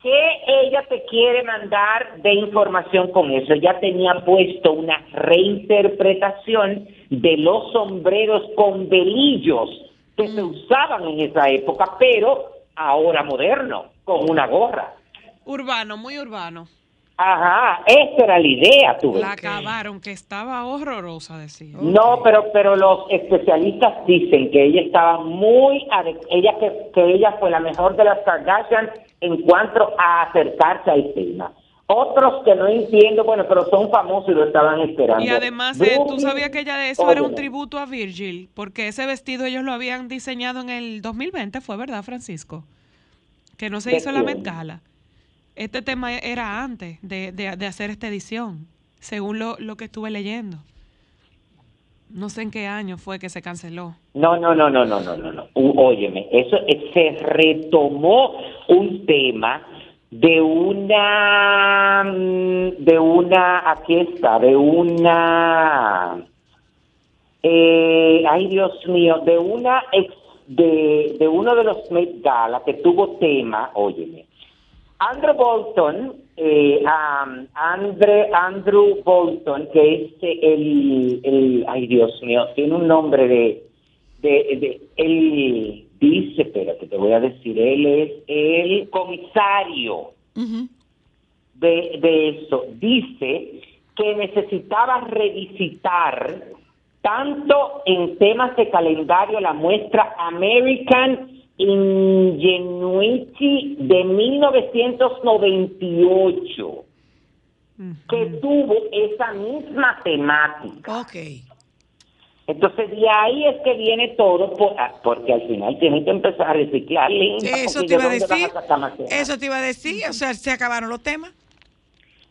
¿Qué ella te quiere mandar de información con eso? Ella tenía puesto una reinterpretación de los sombreros con velillos que se usaban en esa época, pero ahora moderno, con una gorra. Urbano, muy urbano. Ajá, esa era la idea, tú ves. La acabaron, que estaba horrorosa, decía. No, pero pero los especialistas dicen que ella estaba muy ella que, que ella fue la mejor de las Kardashian en cuanto a acercarse al tema. Otros que no entiendo, bueno, pero son famosos y lo estaban esperando. Y además, eh, tú sabías que ella de eso era un tributo a Virgil, porque ese vestido ellos lo habían diseñado en el 2020, fue verdad, Francisco, que no se ¿De hizo la? Met Gala. Este tema era antes de, de- de hacer esta edición, según lo, lo que estuve leyendo. No sé en qué año fue que se canceló. No, no, no, no, no, no, no, no. Óyeme, eso se retomó un tema de una, mm, de una, aquí está, de una, eh, ay Dios mío, de una ex, de, de uno de los Met Gala que tuvo tema, óyeme, Andrew Bolton, eh, um, Andre, Andrew Bolton, que es eh, el, el, ay Dios mío, tiene un nombre de, de, de él dice, espérate, te voy a decir, él es el comisario de, de eso. Dice que necesitaba revisitar tanto en temas de calendario la muestra American Ingenuity de 1998, que tuvo esa misma temática. Ok. Entonces, de ahí es que viene todo, por- ah, porque al final tienen que empezar a reciclar. linda, Eso te iba a ¿de dónde van decir. Eso te iba a decir. O sea, se acabaron los temas.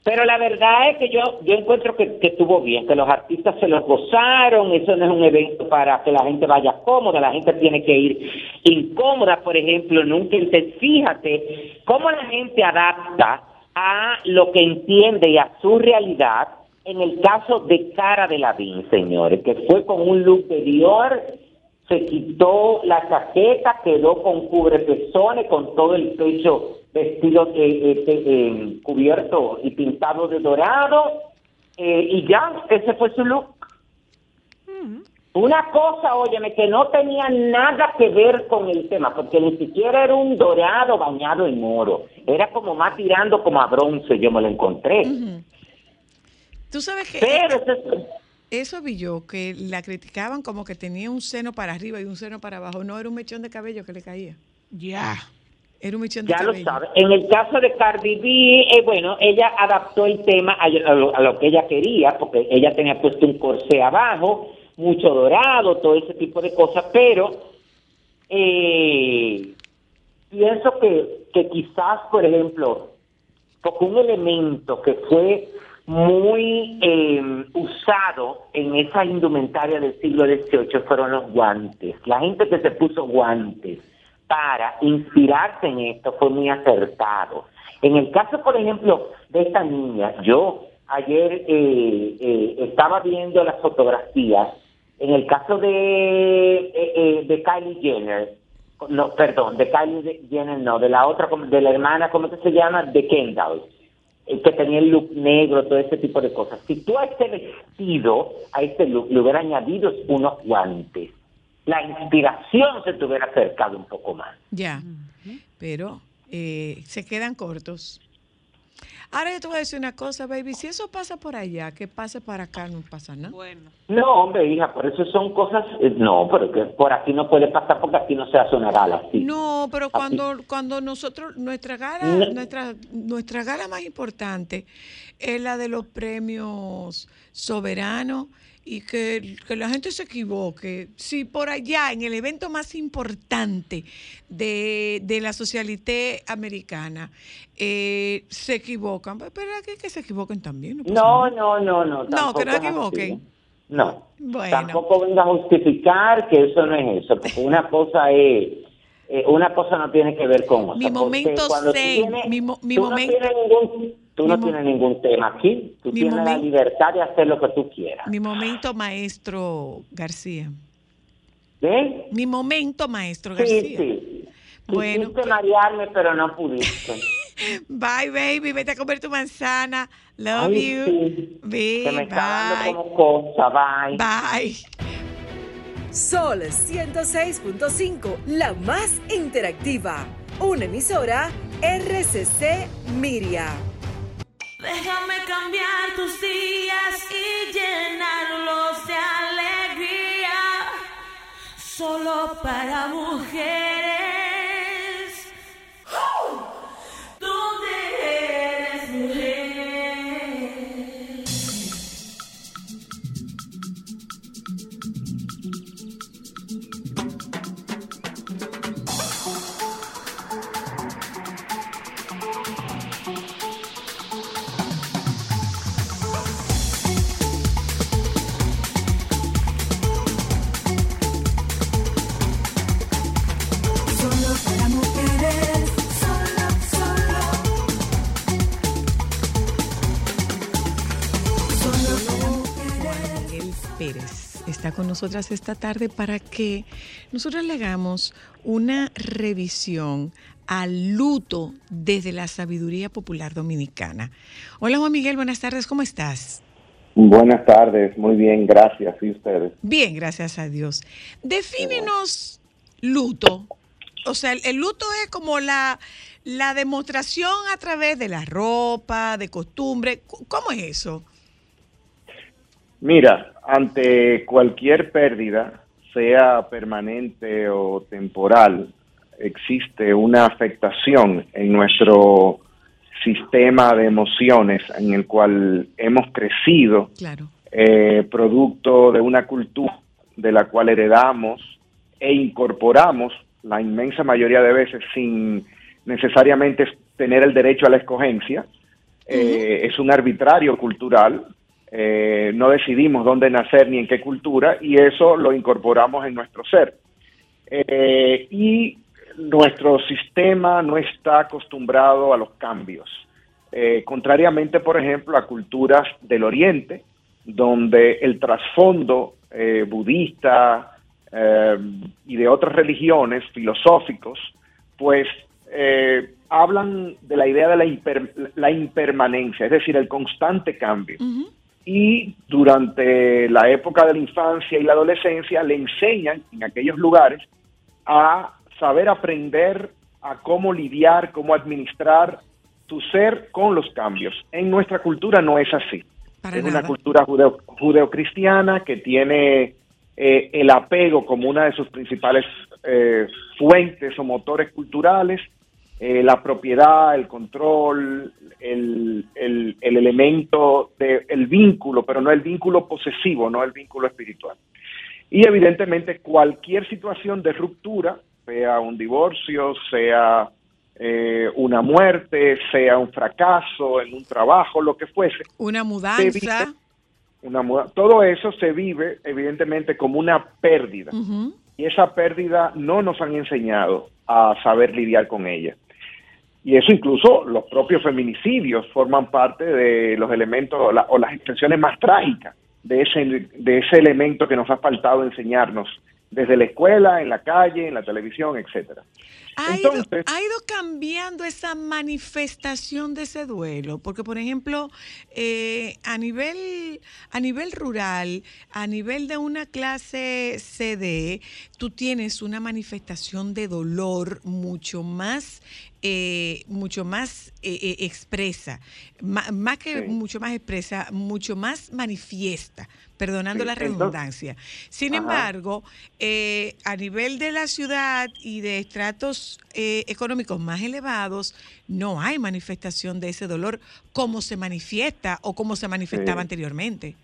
Pero la verdad es que yo yo encuentro que, estuvo bien, que los artistas se los gozaron, eso no es un evento para que la gente vaya cómoda, la gente tiene que ir incómoda, por ejemplo, nunca fíjate cómo la gente adapta a lo que entiende y a su realidad en el caso de Cara de Lavín, señores, que fue con un look de Dior, se quitó la chaqueta, quedó con cubrepezones, con todo el pecho vestido eh, eh, eh, cubierto y pintado de dorado, eh, y ya, ese fue su look. Una cosa, óyeme, que no tenía nada que ver con el tema, porque ni siquiera era un dorado bañado en oro, era como más tirando como a bronce, yo me lo encontré. Tú sabes que Pero ese- eso vi yo, que la criticaban como que tenía un seno para arriba y un seno para abajo. No, era un mechón de cabello que le caía. Ya. Ya lo sabe. En el caso de Cardi B, eh, bueno, ella adaptó el tema a, a lo, a lo que ella quería, porque ella tenía puesto un corsé abajo, mucho dorado, todo ese tipo de cosas, pero eh, pienso que, que quizás, por ejemplo, porque un elemento que fue muy eh, usado en esa indumentaria del siglo XVIII fueron los guantes. La gente que se puso guantes para inspirarse en esto fue muy acertado. En el caso, por ejemplo, de esta niña, yo ayer eh, eh, estaba viendo las fotografías. En el caso de, eh, eh, de Kylie Jenner, no, perdón, de Kylie Jenner no, de la otra, de la hermana, ¿cómo se llama? De Kendall, eh, que tenía el look negro, todo ese tipo de cosas. Si tú a este vestido, a este look, le hubiera añadido unos guantes, la inspiración se te hubiera acercado un poco más. Ya. Pero eh, se quedan cortos. Ahora yo te voy a decir una cosa, baby. Si eso pasa por allá, que pase para acá, no pasa nada. Bueno. No, hombre, hija, por eso son cosas, eh, no, pero que por aquí no puede pasar porque aquí no se hace una gala así. No, pero Así. cuando, cuando nosotros, nuestra gala, No. nuestra, nuestra gala más importante es la de los premios soberanos y que, que la gente se equivoque. Si por allá, en el evento más importante de, de la socialité americana, eh, se equivocan, pues, pero aquí que se equivoquen también. No, no, no, no. No, que no es equivoquen. así. No. Bueno. Tampoco venga a justificar que eso no es eso, porque una cosa es, eh, una cosa no tiene que ver con otra. Mi momento zen, tienes- mi mo- mi momento- No tienes ningún, tú mi no tienes ningún tema aquí, tú tienes la libertad de hacer lo que tú quieras. Mi momento maestro García. ¿Ves? Mi momento maestro Sí, García. sí. Bueno. Quisiste marearme, pero no pudiste. Bye, baby. Vete a comer tu manzana. Love Ay, you. sí. Bye, Se me está bye. dando como cosa, bye. Bye. Sol 106.5, la más interactiva. Una emisora RCC Miria. Déjame cambiar tus días y llenarlos de alegría. Solo para mujeres. ¿Dónde está con nosotras esta tarde para que nosotros le hagamos una revisión al luto desde la sabiduría popular dominicana. Hola Juan Miguel, buenas tardes, ¿cómo estás? Buenas tardes, muy bien, gracias. ¿Y ustedes? Bien, gracias a Dios. Defínenos luto. O sea, el, el luto es como la, la demostración a través de la ropa, de costumbre. ¿Cómo es eso? Mira, ante cualquier pérdida, sea permanente o temporal, existe una afectación en nuestro sistema de emociones en el cual hemos crecido Claro. eh, producto de una cultura de la cual heredamos e incorporamos la inmensa mayoría de veces sin necesariamente tener el derecho a la escogencia. Eh, es un arbitrario cultural. Eh, no decidimos dónde nacer ni en qué cultura y eso lo incorporamos en nuestro ser. Eh, y nuestro sistema no está acostumbrado a los cambios. Eh, contrariamente, por ejemplo, a culturas del Oriente, donde el trasfondo budista y de otras religiones filosóficos, pues eh, hablan de la idea de la, imper- la impermanencia, es decir, el constante cambio. Y durante la época de la infancia y la adolescencia le enseñan en aquellos lugares a saber aprender a cómo lidiar, cómo administrar tu ser con los cambios. En nuestra cultura no es así. Para es nada. una cultura judeo- judeocristiana que tiene eh, el apego como una de sus principales eh, fuentes o motores culturales, eh, la propiedad, el control, el, el- el elemento del vínculo, pero no el vínculo posesivo, no el vínculo espiritual. Y evidentemente cualquier situación de ruptura, sea un divorcio, sea eh, una muerte, sea un fracaso en un trabajo, lo que fuese, Una mudanza. una muda- todo eso se vive evidentemente como una pérdida y esa pérdida no nos han enseñado a saber lidiar con ella. Y eso incluso los propios feminicidios forman parte de los elementos o, la- o las expresiones más trágicas de ese, de ese elemento que nos ha faltado enseñarnos desde la escuela, en la calle, en la televisión, etcétera. Ha, ido, Entonces- ha ido cambiando esa manifestación de ese duelo, porque por ejemplo, eh, a nivel a nivel rural, a nivel de una clase CD, tú tienes una manifestación de dolor mucho más eh, mucho más eh, eh, expresa, más que Sí. mucho más expresa, mucho más manifiesta, perdonando Sí, la entonces- redundancia. Sin Ajá. embargo, a nivel de la ciudad y de estratos eh, económicos más elevados, no hay manifestación de ese dolor como se manifiesta o como se manifestaba Sí. anteriormente.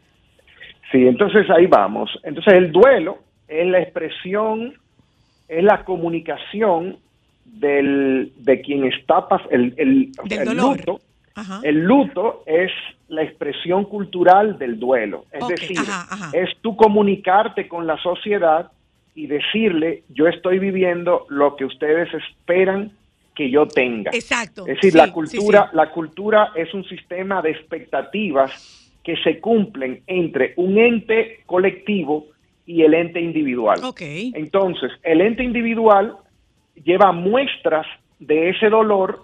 Sí, entonces ahí vamos. Entonces el duelo es la expresión, es la comunicación del, de quien está el, el, Del el luto. Ajá. El luto es la expresión cultural del duelo. Es decir, ajá, ajá. es tú comunicarte con la sociedad y decirle, yo estoy viviendo lo que ustedes esperan que yo tenga. Exacto. Es decir, Sí, la cultura, sí. la cultura es un sistema de expectativas que se cumplen entre un ente colectivo y el ente individual. Ok. Entonces, el ente individual lleva muestras de ese dolor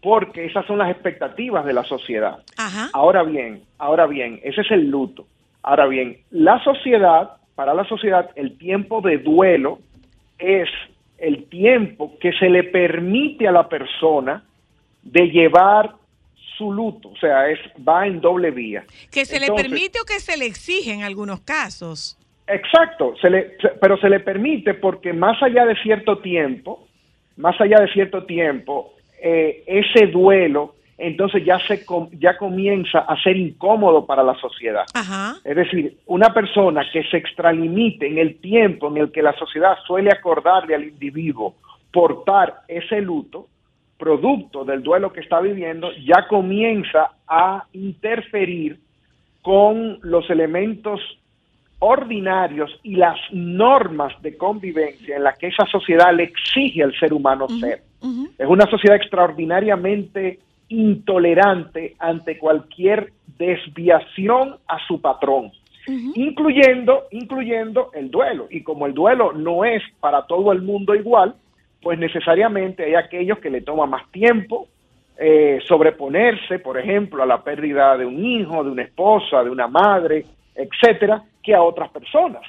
porque esas son las expectativas de la sociedad. Ajá. Ahora bien, ahora bien, ese es el luto. Ahora bien, la sociedad, para la sociedad, el tiempo de duelo es el tiempo que se le permite a la persona de llevar su luto, o sea, es va en doble vía. Que se Entonces, le permite o que se le exige en algunos casos. Exacto, se le, pero se le permite porque más allá de cierto tiempo, más allá de cierto tiempo, eh, ese duelo entonces ya se com- ya comienza a ser incómodo para la sociedad. Ajá. Es decir, una persona que se extralimite en el tiempo en el que la sociedad suele acordarle al individuo portar ese luto, producto del duelo que está viviendo, ya comienza a interferir con los elementos ordinarios y las normas de convivencia en las que esa sociedad le exige al ser humano ser. Es una sociedad extraordinariamente intolerante ante cualquier desviación a su patrón, incluyendo, incluyendo el duelo. Y como el duelo no es para todo el mundo igual, pues necesariamente hay aquellos que le toma más tiempo eh, sobreponerse, por ejemplo, a la pérdida de un hijo, de una esposa, de una madre, etcétera, que a otras personas.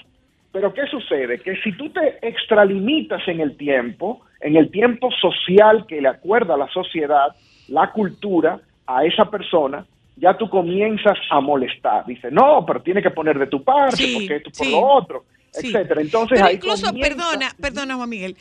Pero ¿qué sucede? Que si tú te extralimitas en el tiempo, en el tiempo social que le acuerda a la sociedad, la cultura, a esa persona, ya tú comienzas a molestar. Dice, no, pero tiene que poner de tu parte, Sí, porque esto por sí. lo otro, Sí. etcétera. Entonces Pero ahí incluso, comienza- perdona, perdona Juan Miguel,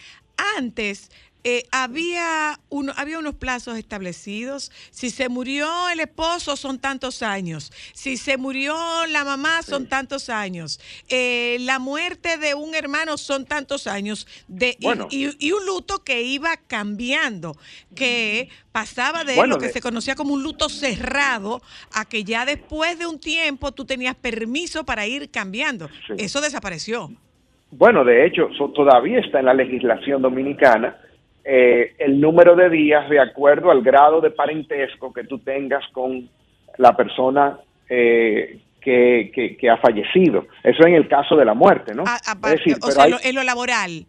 antes eh, había, uno, había unos plazos establecidos. Si se murió el esposo son tantos años. Si se murió la mamá son tantos años. Eh, la muerte de un hermano son tantos años. De, y- Bueno. y, y un luto que iba cambiando, que pasaba de Bueno, lo que de- se conocía como un luto cerrado a que ya después de un tiempo tú tenías permiso para ir cambiando. Sí. Eso desapareció. Bueno, de hecho, so- todavía está en la legislación dominicana eh, el número de días de acuerdo al grado de parentesco que tú tengas con la persona eh, que, que- que ha fallecido. Eso en el caso de la muerte, ¿no? A- Es aparte, decir, o sea, hay- lo- en lo laboral.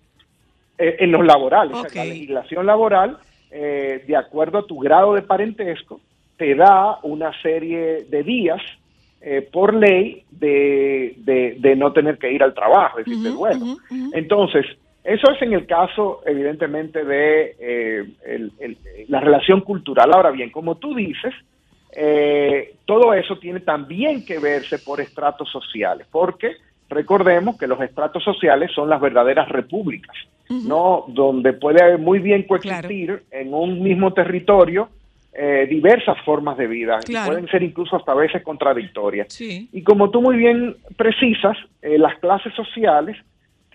eh, en los laborales, Ok. la legislación laboral, eh, de acuerdo a tu grado de parentesco, te da una serie de días eh, por ley de, de- de no tener que ir al trabajo, es decir, ujú. Entonces, eso es en el caso, evidentemente, de eh, el- el- la relación cultural. Ahora bien, como tú dices, eh, todo eso tiene también que verse por estratos sociales, porque recordemos que los estratos sociales son las verdaderas repúblicas, ¿no? Donde puede muy bien coexistir en un mismo territorio eh, diversas formas de vida, y Claro. pueden ser incluso hasta a veces contradictorias. Sí. Y como tú muy bien precisas, eh, las clases sociales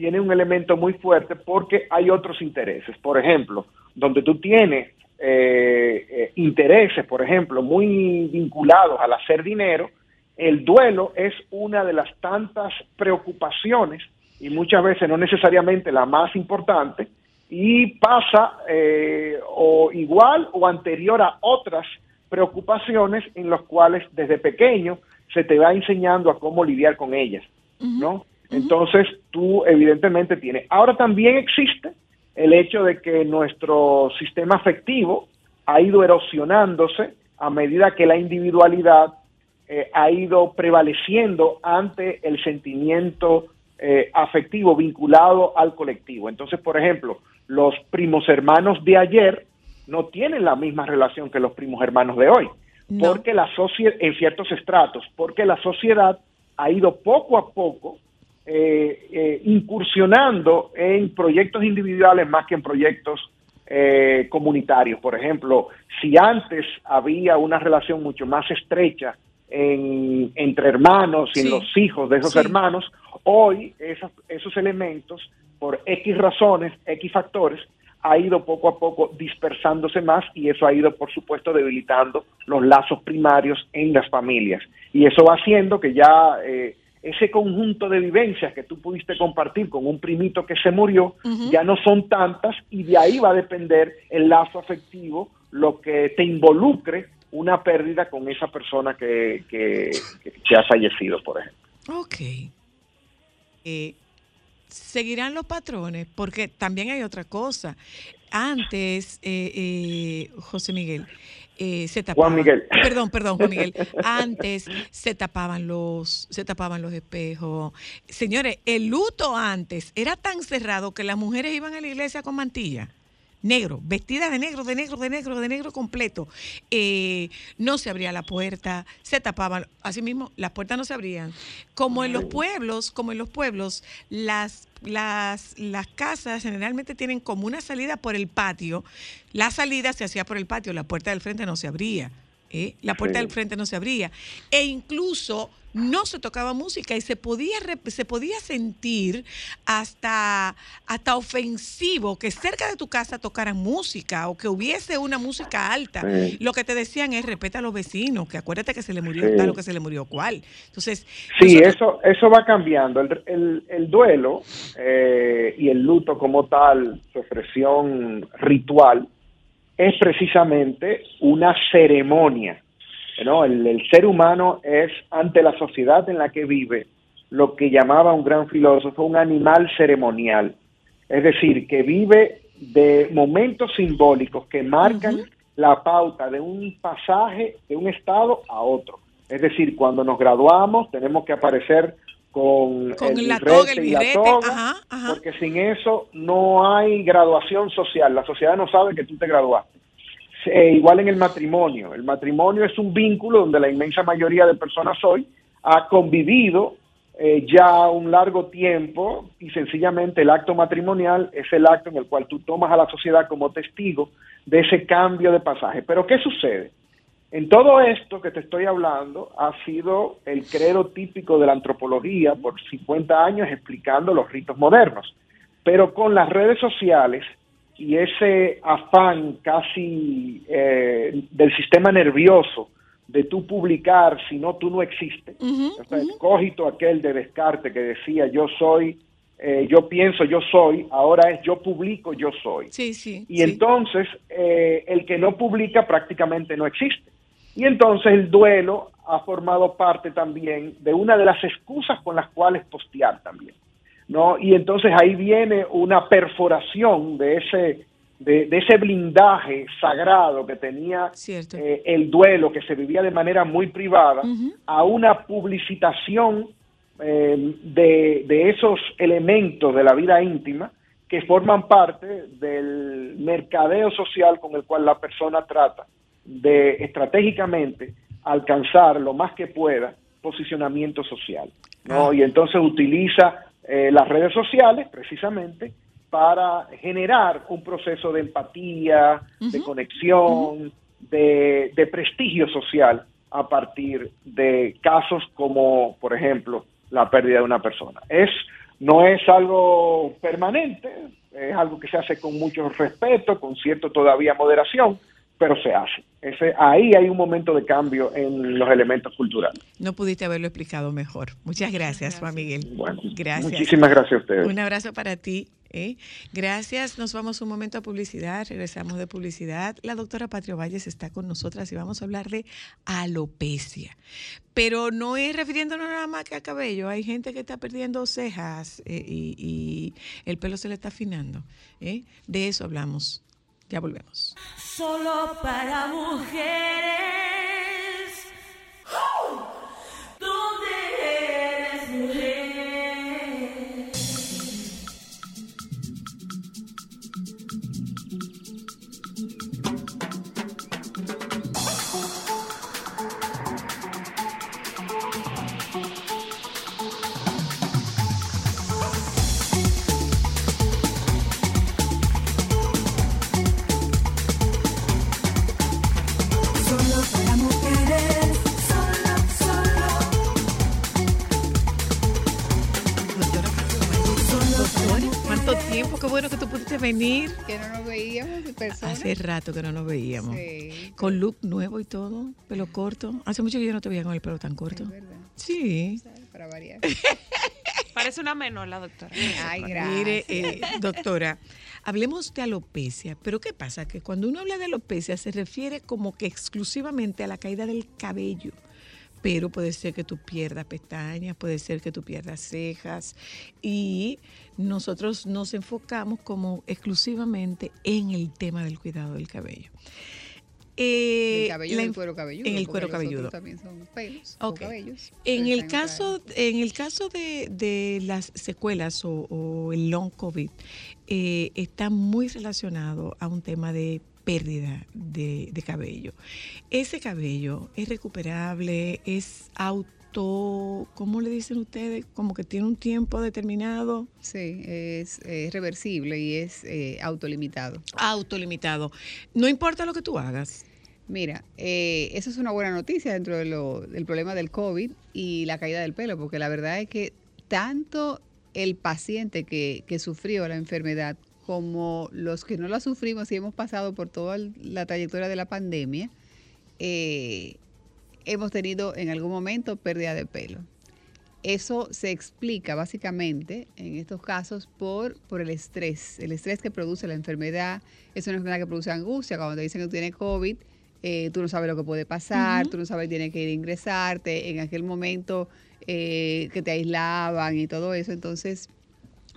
tienen un elemento muy fuerte porque hay otros intereses. Por ejemplo, donde tú tienes eh, eh, intereses, por ejemplo, muy vinculados al hacer dinero, el duelo es una de las tantas preocupaciones y muchas veces no necesariamente la más importante y pasa eh, o igual o anterior a otras preocupaciones en las cuales desde pequeño se te va enseñando a cómo lidiar con ellas, ¿no? Entonces tú evidentemente tienes. Ahora también existe el hecho de que nuestro sistema afectivo ha ido erosionándose a medida que la individualidad eh, ha ido prevaleciendo ante el sentimiento eh, afectivo vinculado al colectivo. Entonces, por ejemplo, los primos hermanos de ayer no tienen la misma relación que los primos hermanos de hoy, No. porque la sociedad, en ciertos estratos, porque la sociedad ha ido poco a poco eh, eh, incursionando en proyectos individuales más que en proyectos eh, comunitarios. Por ejemplo, si antes había una relación mucho más estrecha en- entre hermanos y en los hijos de esos Sí. hermanos, hoy esos, esos elementos, por X razones, X factores, ha ido poco a poco dispersándose más y eso ha ido, por supuesto, debilitando los lazos primarios en las familias. Y eso va haciendo que ya eh, ese conjunto de vivencias que tú pudiste compartir con un primito que se murió, ya no son tantas y de ahí va a depender el lazo afectivo, lo que te involucre una pérdida con esa persona que, que, que- que ha fallecido, por ejemplo. Ok. Eh, seguirán los patrones, porque también hay otra cosa. Antes, eh, eh, José Miguel, eh, se tapaban. Miguel. Perdón, perdón, Juan Miguel. Antes se tapaban los, se tapaban los espejos. Señores, el luto antes era tan cerrado que las mujeres iban a la iglesia con mantilla. Negro, vestidas de negro, de negro, de negro, de negro completo. Eh, no se abría la puerta, se tapaban, así mismo, las puertas no se abrían. Como en los pueblos, como en los pueblos, las, las, las casas generalmente tienen como una salida por el patio. La salida se hacía por el patio, la puerta del frente no se abría. ¿Eh? La puerta Sí. del frente no se abría. E incluso no se tocaba música y se podía, se podía sentir hasta, hasta ofensivo que cerca de tu casa tocaran música o que hubiese una música alta. Sí. Lo que te decían es respeta a los vecinos, que acuérdate que se le murió Sí. tal o que se le murió cual. Entonces, Sí, nosotros- eso, eso va cambiando. El, el- el duelo eh, y el luto como tal, su expresión ritual, es precisamente una ceremonia. ¿no? El, el ser humano es, ante la sociedad en la que vive, lo que llamaba un gran filósofo un animal ceremonial. Es decir, que vive de momentos simbólicos que marcan la pauta de un pasaje de un estado a otro. Es decir, cuando nos graduamos tenemos que aparecer con, Con el la birrete toga, el y la birrete, toga, ajá, ajá. porque sin eso no hay graduación social. La sociedad no sabe que tú te graduaste. Eh, igual en el matrimonio. El matrimonio es un vínculo donde la inmensa mayoría de personas hoy ha convivido eh, ya un largo tiempo y sencillamente el acto matrimonial es el acto en el cual tú tomas a la sociedad como testigo de ese cambio de pasaje. Pero ¿qué sucede? En todo esto que te estoy hablando ha sido el credo típico de la antropología por 50 años explicando los ritos modernos. Pero con las redes sociales y ese afán casi eh, del sistema nervioso de tú publicar, si no, tú no existes. Ujú, O sea, el ujú. cogito aquel de Descartes que decía yo soy, eh, yo pienso, yo soy, ahora es yo publico, yo soy. Sí, sí. Y sí. entonces eh, el que no publica prácticamente no existe. Y entonces el duelo ha formado parte también de una de las excusas con las cuales postear también. ¿no? Y entonces ahí viene una perforación de ese, de, de ese blindaje sagrado que tenía eh, el duelo, que se vivía de manera muy privada, a una publicitación eh, de, de esos elementos de la vida íntima que forman parte del mercadeo social con el cual la persona trata de estratégicamente alcanzar lo más que pueda posicionamiento social. ¿no? Ah. Y entonces utiliza eh, las redes sociales precisamente para generar un proceso de empatía, de conexión, de, de prestigio social a partir de casos como, por ejemplo, la pérdida de una persona. Es, no es algo permanente, es algo que se hace con mucho respeto, con cierto todavía moderación, pero se hace. Ese, ahí hay un momento de cambio en los elementos culturales. No pudiste haberlo explicado mejor. Muchas gracias, Juan Miguel. Bueno, Gracias. muchísimas gracias a ustedes. Un abrazo para ti. ¿eh? Gracias. Nos vamos un momento a publicidad. Regresamos de publicidad. La doctora Patrio Valles está con nosotras y vamos a hablar de alopecia. Pero no es refiriéndonos nada más que a cabello. Hay gente que está perdiendo cejas eh, y, y el pelo se le está afinando. ¿eh? De eso hablamos. Ya volvemos. Solo para mujeres. Venir? Que no nos veíamos de persona. Hace rato que no nos veíamos. Sí, Con look nuevo y todo, pelo corto. Hace mucho que yo no te veía con el pelo tan corto. es verdad. Sí. Para variar. Parece una menor la doctora. Ay, gracias. Mire, eh, doctora, hablemos de alopecia, pero ¿qué pasa? Que cuando uno habla de alopecia se refiere como que exclusivamente a la caída del cabello, pero puede ser que tú pierdas pestañas, puede ser que tú pierdas cejas y nosotros nos enfocamos como exclusivamente en el tema del cuidado del cabello. Eh, el cabello la del cuero cabelludo. En el cuero cabelludo. también son pelos o Ok. cabellos. En el caso, en el caso de, de las secuelas o, o el long COVID, eh, está muy relacionado a un tema de pérdida de, de cabello. Ese cabello es recuperable, es auto, ¿cómo le dicen ustedes? Como que tiene un tiempo determinado, Sí, es, es reversible y es eh, autolimitado. autolimitado. No importa lo que tú hagas. Mira, eh, eso es una buena noticia dentro de lo- del problema del COVID y la caída del pelo, porque la verdad es que tanto el paciente que, que sufrió la enfermedad como los que no la sufrimos y hemos pasado por toda la trayectoria de la pandemia, eh, hemos tenido en algún momento pérdida de pelo. Eso se explica básicamente en estos casos por, por el estrés. El estrés que produce la enfermedad es una enfermedad que produce angustia. Cuando te dicen que tú tienes COVID, eh, tú no sabes lo que puede pasar, tú no sabes que tienes que ir a ingresarte. En aquel momento eh, que te aislaban y todo eso, entonces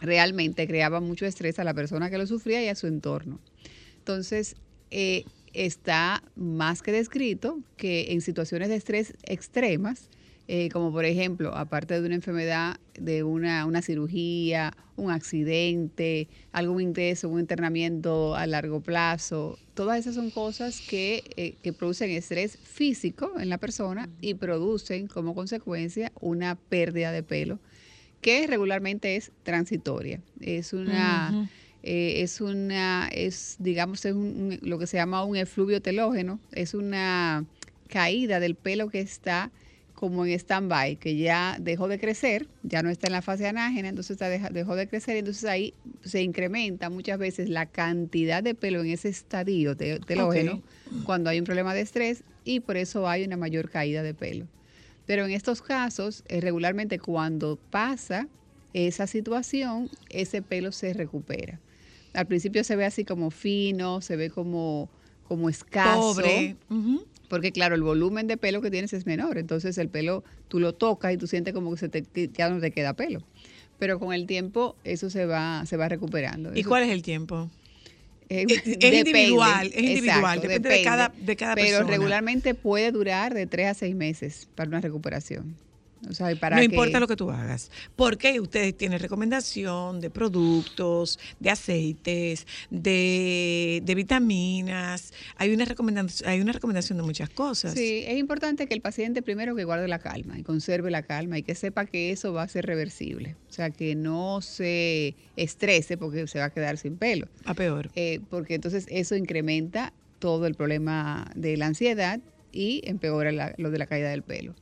realmente creaba mucho estrés a la persona que lo sufría y a su entorno. Entonces, eh, está más que descrito que en situaciones de estrés extremas, eh, como por ejemplo, aparte de una enfermedad, de una, una cirugía, un accidente, algún ingreso, un internamiento a largo plazo, todas esas son cosas que, eh, que producen estrés físico en la persona y producen como consecuencia una pérdida de pelo que regularmente es transitoria. Es una, eh, es una, es digamos, es un- un- lo que se llama un efluvio telógeno, es una caída del pelo que está como en stand-by, que ya dejó de crecer, ya no está en la fase anágena, entonces está deja- dejó de crecer, y entonces ahí se incrementa muchas veces la cantidad de pelo en ese estadio te- telógeno cuando hay un problema de estrés y por eso hay una mayor caída de pelo. Pero en estos casos, eh, regularmente cuando pasa esa situación, ese pelo se recupera. Al principio se ve así como fino, se ve como, como escaso. Pobre. Porque claro, el volumen de pelo que tienes es menor, entonces el pelo tú lo tocas y tú sientes como que se te, ya no te queda pelo. Pero con el tiempo eso se va, se va recuperando. ¿Y Eso- cuál es el tiempo? Eh, Es individual, es individual, exacto, depende de cada- de cada Pero persona. regularmente puede durar de tres a seis meses para una recuperación. O sea, y para no importa lo que tú hagas, porque ustedes tienen recomendación de productos, de aceites, de, de vitaminas, hay una recomendación, hay una recomendación de muchas cosas. Sí, es importante que el paciente primero que guarde la calma y conserve la calma y que sepa que eso va a ser reversible. O sea, que no se estrese porque se va a quedar sin pelo. A peor. Eh, porque entonces eso incrementa todo el problema de la ansiedad y empeora la- lo de la caída del pelo.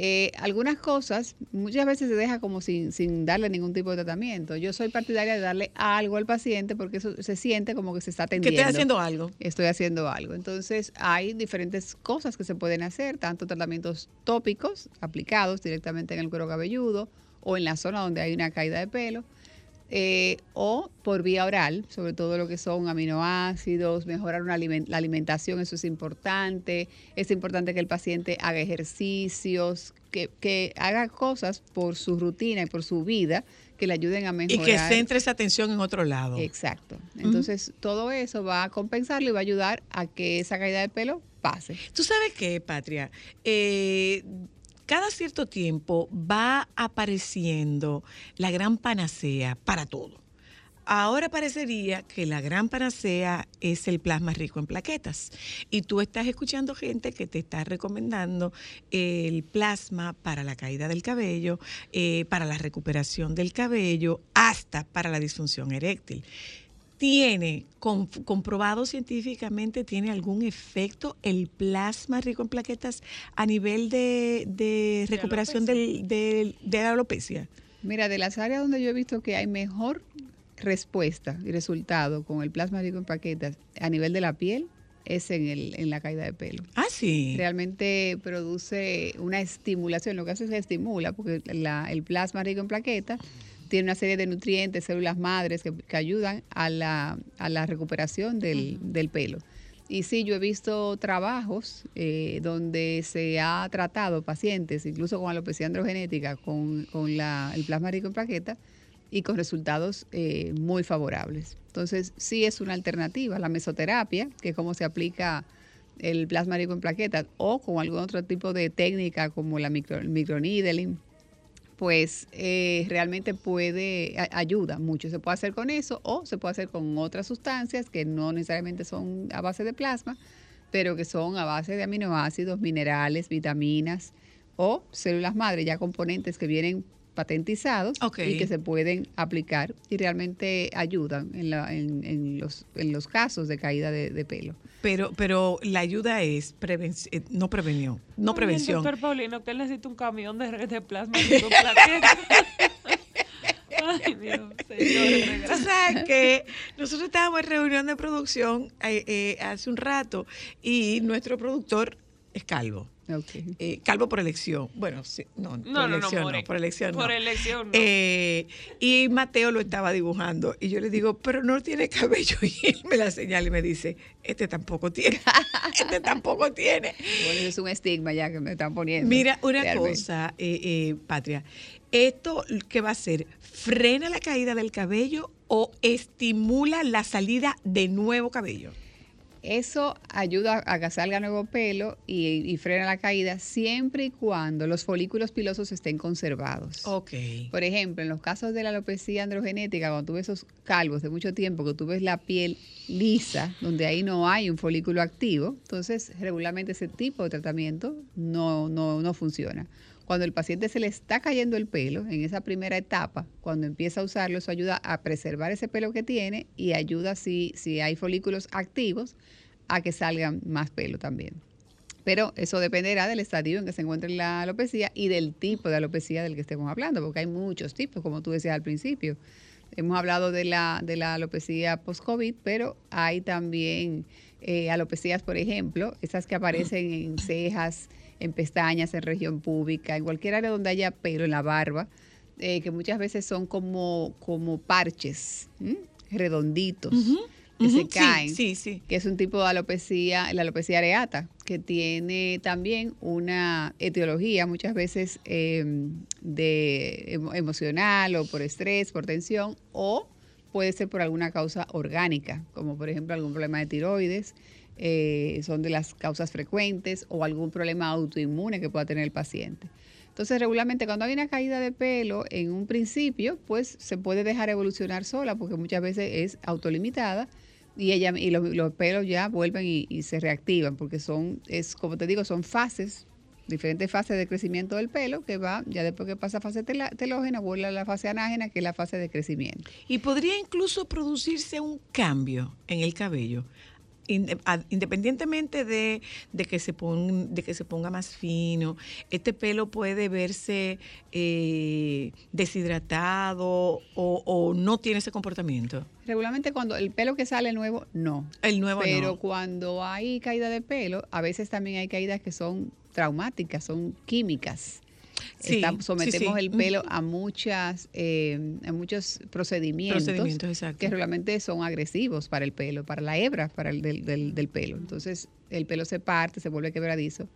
Eh, algunas cosas muchas veces se deja como sin, sin darle ningún tipo de tratamiento. Yo soy partidaria de darle algo al paciente porque eso se siente como que se está Que atendiendo. estés haciendo algo. Estoy haciendo algo. Entonces hay diferentes cosas que se pueden hacer, tanto tratamientos tópicos aplicados directamente en el cuero cabelludo o en la zona donde hay una caída de pelo, eh, o por vía oral, sobre todo lo que son aminoácidos, mejorar una la alimentación, eso es importante. Es importante que el paciente haga ejercicios, que, que haga cosas por su rutina y por su vida que le ayuden a Y mejorar. que centre esa atención en otro lado. Exacto. Entonces, todo eso va a compensarlo y va a ayudar a que esa caída de pelo pase. Tú sabes qué, Patria, Eh, cada cierto tiempo va apareciendo la gran panacea para todo. Ahora parecería que la gran panacea es el plasma rico en plaquetas. Y tú estás escuchando gente que te está recomendando el plasma para la caída del cabello, eh, para la recuperación del cabello, hasta para la disfunción eréctil. ¿Tiene, comprobado científicamente, tiene algún efecto el plasma rico en plaquetas a nivel de, de recuperación del, del- de la alopecia? Mira, de las áreas donde yo he visto que hay mejor respuesta y resultado con el plasma rico en plaquetas a nivel de la piel es en, el, en la caída de pelo. Ah, sí. Realmente produce una estimulación, lo que hace es que estimula, porque la- el plasma rico en plaquetas tiene una serie de nutrientes, células madres que, que ayudan a la, a la recuperación del, del pelo. Y sí, yo he visto trabajos eh, donde se ha tratado pacientes, incluso con alopecia androgenética, con, con la- el plasma rico en plaquetas, y con resultados eh, muy favorables. Entonces, sí es una alternativa. La mesoterapia, que es como se aplica el plasma rico en plaquetas, o con algún otro tipo de técnica como la micro, microneedling, pues eh, realmente puede, ayuda mucho. Se puede hacer con eso o se puede hacer con otras sustancias que no necesariamente son a base de plasma, pero que son a base de aminoácidos, minerales, vitaminas o células madre, ya componentes que vienen patentizados y que se pueden aplicar y realmente ayudan en, la- en- en los, en los casos de caída de, de pelo. Pero, pero la ayuda es preven- eh, no prevención, no Ay, prevención. Doctor Paulino, que él necesita un camión de, de plasma. Ay, Dios, señor. Tú sabes que nosotros estábamos en reunión de producción eh, eh, hace un rato y nuestro productor es calvo. Okay. Eh, calvo por elección. Bueno, sí, no, por No, no, no, elección no, por elección Por no. elección, no. Eh, y Mateo lo estaba dibujando y yo le digo, pero no tiene cabello y él me la señala y me dice, este tampoco tiene, este tampoco tiene. Bueno, eso es un estigma ya que me están poniendo. Mira, una realmente. cosa, eh, eh, Patria, ¿esto qué va a hacer? ¿Frena la caída del cabello o estimula la salida de nuevo cabello? Eso ayuda a que salga nuevo pelo y, y frena la caída siempre y cuando los folículos pilosos estén conservados. Ok. Por ejemplo, en los casos de la alopecia androgenética, cuando tú ves esos calvos de mucho tiempo, que tú ves la piel lisa, donde ahí no hay un folículo activo, entonces regularmente ese tipo de tratamiento no, no, no funciona. Cuando el paciente se le está cayendo el pelo, en esa primera etapa, cuando empieza a usarlo, eso ayuda a preservar ese pelo que tiene y ayuda, si, si hay folículos activos, a que salgan más pelo también. Pero eso dependerá del estadio en que se encuentre la alopecia y del tipo de alopecia del que estemos hablando, porque hay muchos tipos, como tú decías al principio. Hemos hablado de la, de la alopecia post-COVID, pero hay también eh, alopecias, por ejemplo, esas que aparecen en cejas, en pestañas, en región pública, en cualquier área donde haya pelo, en la barba, eh, que muchas veces son como, como parches, ¿m? redonditos, que se caen Sí, sí. que es un tipo de alopecia, la alopecia areata, que tiene también una etiología muchas veces eh, de emo- emocional o por estrés, por tensión, o puede ser por alguna causa orgánica, como por ejemplo algún problema de tiroides, eh, son de las causas frecuentes, o algún problema autoinmune que pueda tener el paciente. Entonces, regularmente cuando hay una caída de pelo, en un principio, pues se puede dejar evolucionar sola, porque muchas veces es autolimitada y ella y los, los pelos ya vuelven y, se reactivan, porque son, es como te digo, son fases, diferentes fases de crecimiento del pelo, que va, ya después que pasa fase telógena, vuelve a la fase anágena, que es la fase de crecimiento. Y podría incluso producirse un cambio en el cabello, independientemente de, de que se pon- de que se ponga más fino. Este pelo puede verse eh, deshidratado o, o no tiene ese comportamiento. Regularmente cuando el pelo que sale nuevo, no. El nuevo Pero no. cuando hay caída de pelo, a veces también hay caídas que son traumáticas, son químicas. Sí, Está- sí, sometemos sí. el pelo a muchas eh, a muchos procedimientos, que realmente son agresivos para el pelo, para la hebra para el del, del- del pelo. Entonces el pelo se parte, se vuelve quebradizo.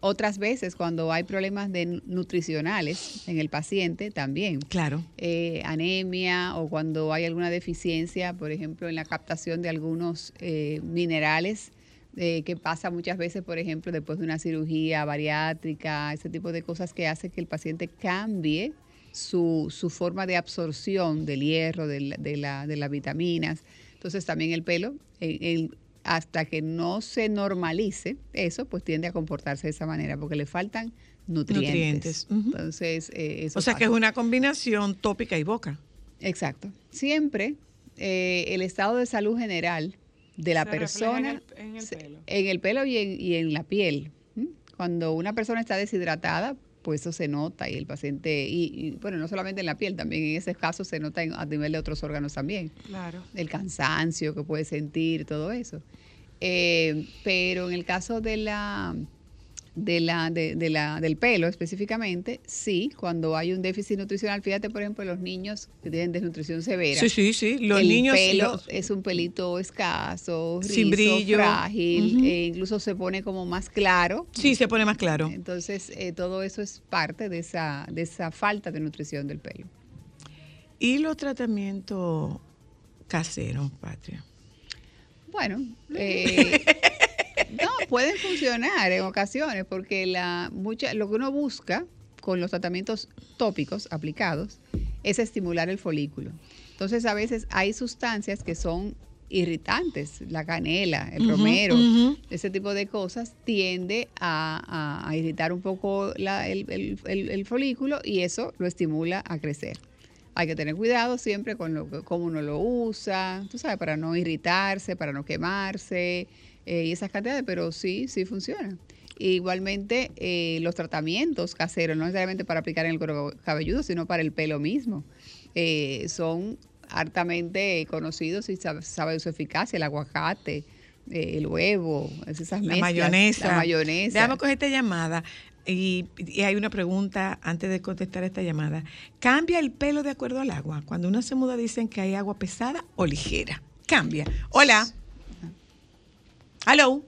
Otras veces cuando hay problemas de nu- nutricionales en el paciente también Claro. eh, anemia o cuando hay alguna deficiencia, por ejemplo, en la captación de algunos eh, minerales, eh, que pasa muchas veces, por ejemplo, después de una cirugía bariátrica, ese tipo de cosas que hace que el paciente cambie su, su forma de absorción del hierro, del- de, la- de las vitaminas. Entonces también el pelo, eh, el- hasta que no se normalice eso, pues tiende a comportarse de esa manera, porque le faltan nutrientes. Nutrientes. Entonces, eh, eso O sea que es una combinación tópica y boca. Exacto. Siempre eh, el estado de salud general de la Se persona en el- en el se- pelo. en el pelo y en, y en la piel. Cuando una persona está deshidratada, pues eso se nota y el paciente, y, y, bueno, no solamente en la piel, también en ese caso se nota en- a nivel de otros órganos también. Claro. El cansancio que puede sentir, todo eso. Eh, pero en el caso de la, de la, de, de la, del pelo específicamente, sí, cuando hay un déficit nutricional, fíjate por ejemplo los niños que tienen desnutrición severa. Sí, sí, sí. Los el niños. pelo los- es un pelito escaso, Sin rizo, brillo. frágil, e incluso se pone como más claro. sí, se pone más claro. Entonces, eh, todo eso es parte de esa, de esa falta de nutrición del pelo. Y los tratamientos caseros, Patria. Bueno, eh, pueden funcionar en ocasiones porque la mucha, lo que uno busca con los tratamientos tópicos aplicados es estimular el folículo. Entonces, a veces hay sustancias que son irritantes, la canela, el romero, ese tipo de cosas tiende a, a- a irritar un poco la- el, el- el- el folículo y eso lo estimula a crecer. Hay que tener cuidado siempre con lo que, cómo uno lo usa, tú sabes, para no irritarse, para no quemarse eh, y esas cantidades, pero sí, sí funciona. Igualmente, eh, los tratamientos caseros, no necesariamente para aplicar en el cuero cabelludo, sino para el pelo mismo, eh, son hartamente conocidos y sabe, sabe su eficacia, el aguacate, eh, el huevo, esas La mayonesa. La mayonesa. Déjame coger esta llamada. Y, y hay una pregunta antes de contestar esta llamada. ¿Cambia el pelo de acuerdo al agua? Cuando uno se muda dicen que hay agua pesada o ligera. Cambia. Hola. Hello.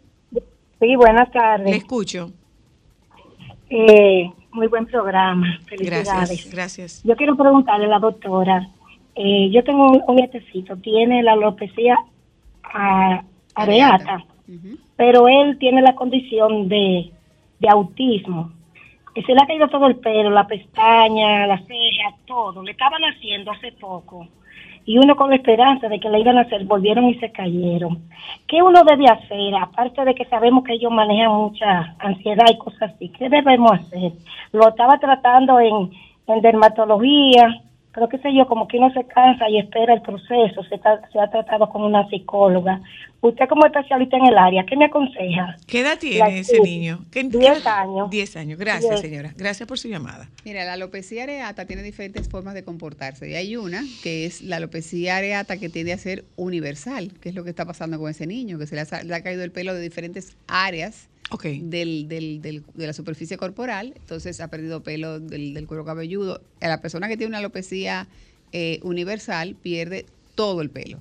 Sí, buenas Le tardes. escucho. Eh, muy buen programa. Felicidades. Gracias. Gracias. Yo quiero preguntarle a la doctora. eh, yo tengo un, un nietecito, tiene la alopecia a- areata, pero él tiene la condición de, de autismo. Que se le ha caído todo el pelo, la pestaña, las cejas, todo. Le estaban haciendo hace poco. Y uno con la esperanza de que le iban a hacer, volvieron y se cayeron. ¿Qué uno debe hacer? Aparte de que sabemos que ellos manejan mucha ansiedad y cosas así. ¿Qué debemos hacer? Lo estaba tratando en, en dermatología, pero qué sé yo, como que uno se cansa y espera el proceso. Se, se ha tratado con una psicóloga. Usted como especialista en el área, ¿qué me aconseja? ¿Qué edad tiene La- ese niño? ¿Qué, Diez qué- años. Diez años. Gracias, Diez. señora. Gracias por su llamada. Mira, la alopecia areata tiene diferentes formas de comportarse. Y hay una que es la alopecia areata que tiende a ser universal, que es lo que está pasando con ese niño, que se le ha, sa- le ha caído el pelo de diferentes áreas del, del- del- de la superficie corporal, entonces ha perdido pelo del, del cuero cabelludo. A la persona que tiene una alopecia eh, universal pierde todo el pelo,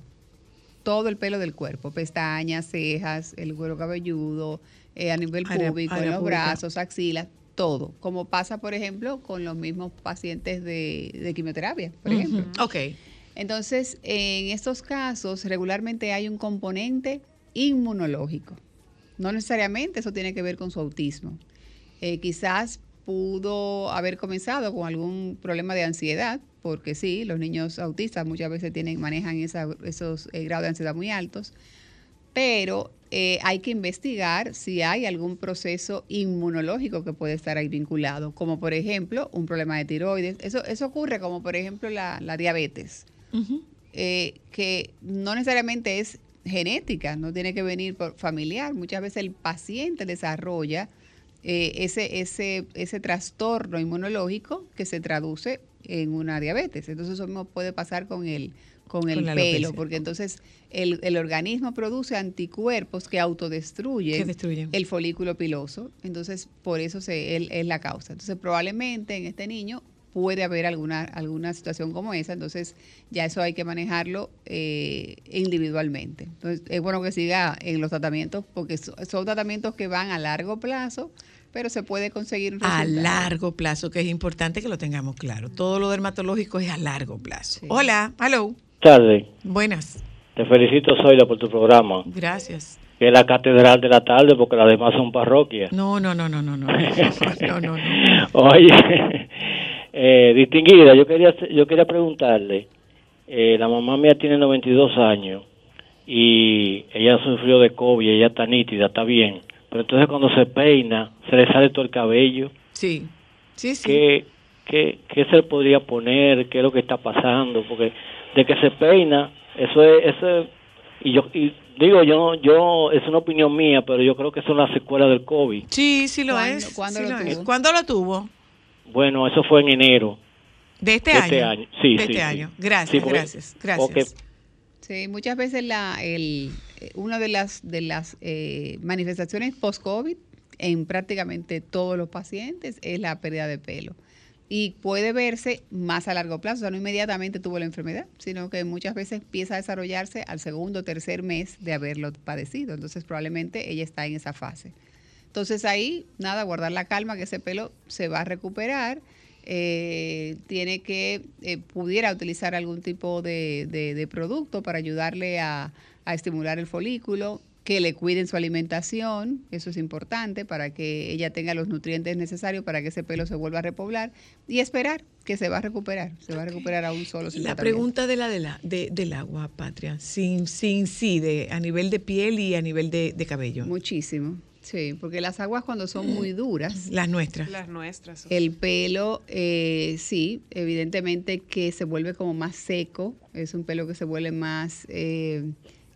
todo el pelo del cuerpo, pestañas, cejas, el cuero cabelludo, eh, a nivel Área- público, área en los pública. brazos, axilas, todo, como pasa, por ejemplo, con los mismos pacientes de, de quimioterapia, por ejemplo. Ok. Entonces, en estos casos, regularmente hay un componente inmunológico. No necesariamente eso tiene que ver con su autismo. Eh, quizás pudo haber comenzado con algún problema de ansiedad, porque sí, los niños autistas muchas veces tienen, manejan esa- esos eh, grados de ansiedad muy altos, pero eh, hay que investigar si hay algún proceso inmunológico que puede estar ahí vinculado, como por ejemplo un problema de tiroides. Eso, eso ocurre como por ejemplo la, la diabetes, eh, que no necesariamente es genética, no tiene que venir por familiar. Muchas veces el paciente desarrolla eh, ese, ese, ese trastorno inmunológico que se traduce en una diabetes. Entonces eso mismo puede pasar con el, con el pelo, porque entonces el, el organismo produce anticuerpos que autodestruyen Que el folículo piloso. Entonces, por eso se, él- es la causa. Entonces, probablemente en este niño puede haber alguna, alguna situación como esa. Entonces, ya eso hay que manejarlo eh, individualmente. Entonces, es bueno que siga en los tratamientos, porque so- son tratamientos que van a largo plazo, pero se puede conseguir un A largo plazo, que es importante que lo tengamos claro. Todo lo dermatológico es a largo plazo. Sí. Hola, hello. tarde. Buenas. Te felicito, Zoila, por tu programa, Gracias. que es la catedral de la tarde, porque las demás son parroquias. No, no, no, no, no, no. No, no, no. Oye, eh, distinguida, yo quería, yo quería preguntarle, eh, la mamá mía tiene 92 años y ella sufrió de COVID, ella está nítida, está bien, pero entonces cuando se peina, se le sale todo el cabello, Sí. Sí, sí. ¿qué, qué, qué se le podría poner? ¿Qué es lo que está pasando? Porque de que se peina, eso es, eso es- y yo y digo yo, yo es una opinión mía, pero yo creo que son las secuelas del COVID. Sí, sí lo ¿Cuándo- es. cuándo sí lo lo es. tuvo? ¿Cuándo lo tuvo? Bueno, eso fue en enero. De este De este año, sí, De sí, este sí. año. Gracias, Sí, porque- gracias, gracias. Sí, muchas veces la, el, eh, una de las, de las eh, manifestaciones post-COVID en prácticamente todos los pacientes es la pérdida de pelo. Y puede verse más a largo plazo, o sea, no inmediatamente tuvo la enfermedad, sino que muchas veces empieza a desarrollarse al segundo o tercer mes de haberlo padecido. Entonces, probablemente ella está en esa fase. Entonces, ahí, nada, guardar la calma, que ese pelo se va a recuperar. Eh, tiene que, eh, pudiera utilizar algún tipo de, de- de producto para ayudarle a, a estimular el folículo, que le cuiden su alimentación, eso es importante para que ella tenga los nutrientes necesarios para que ese pelo se vuelva a repoblar y esperar que se va a recuperar, se va a recuperar aún solo. sin La pregunta de la, de la de- del agua, Patria, sin, sin sí, de, a nivel de piel y a nivel de, de cabello. Muchísimo, sí, porque las aguas cuando son muy duras, Las nuestras. Las nuestras. El pelo, eh, sí, evidentemente que se vuelve como más seco, es un pelo que se vuelve más eh,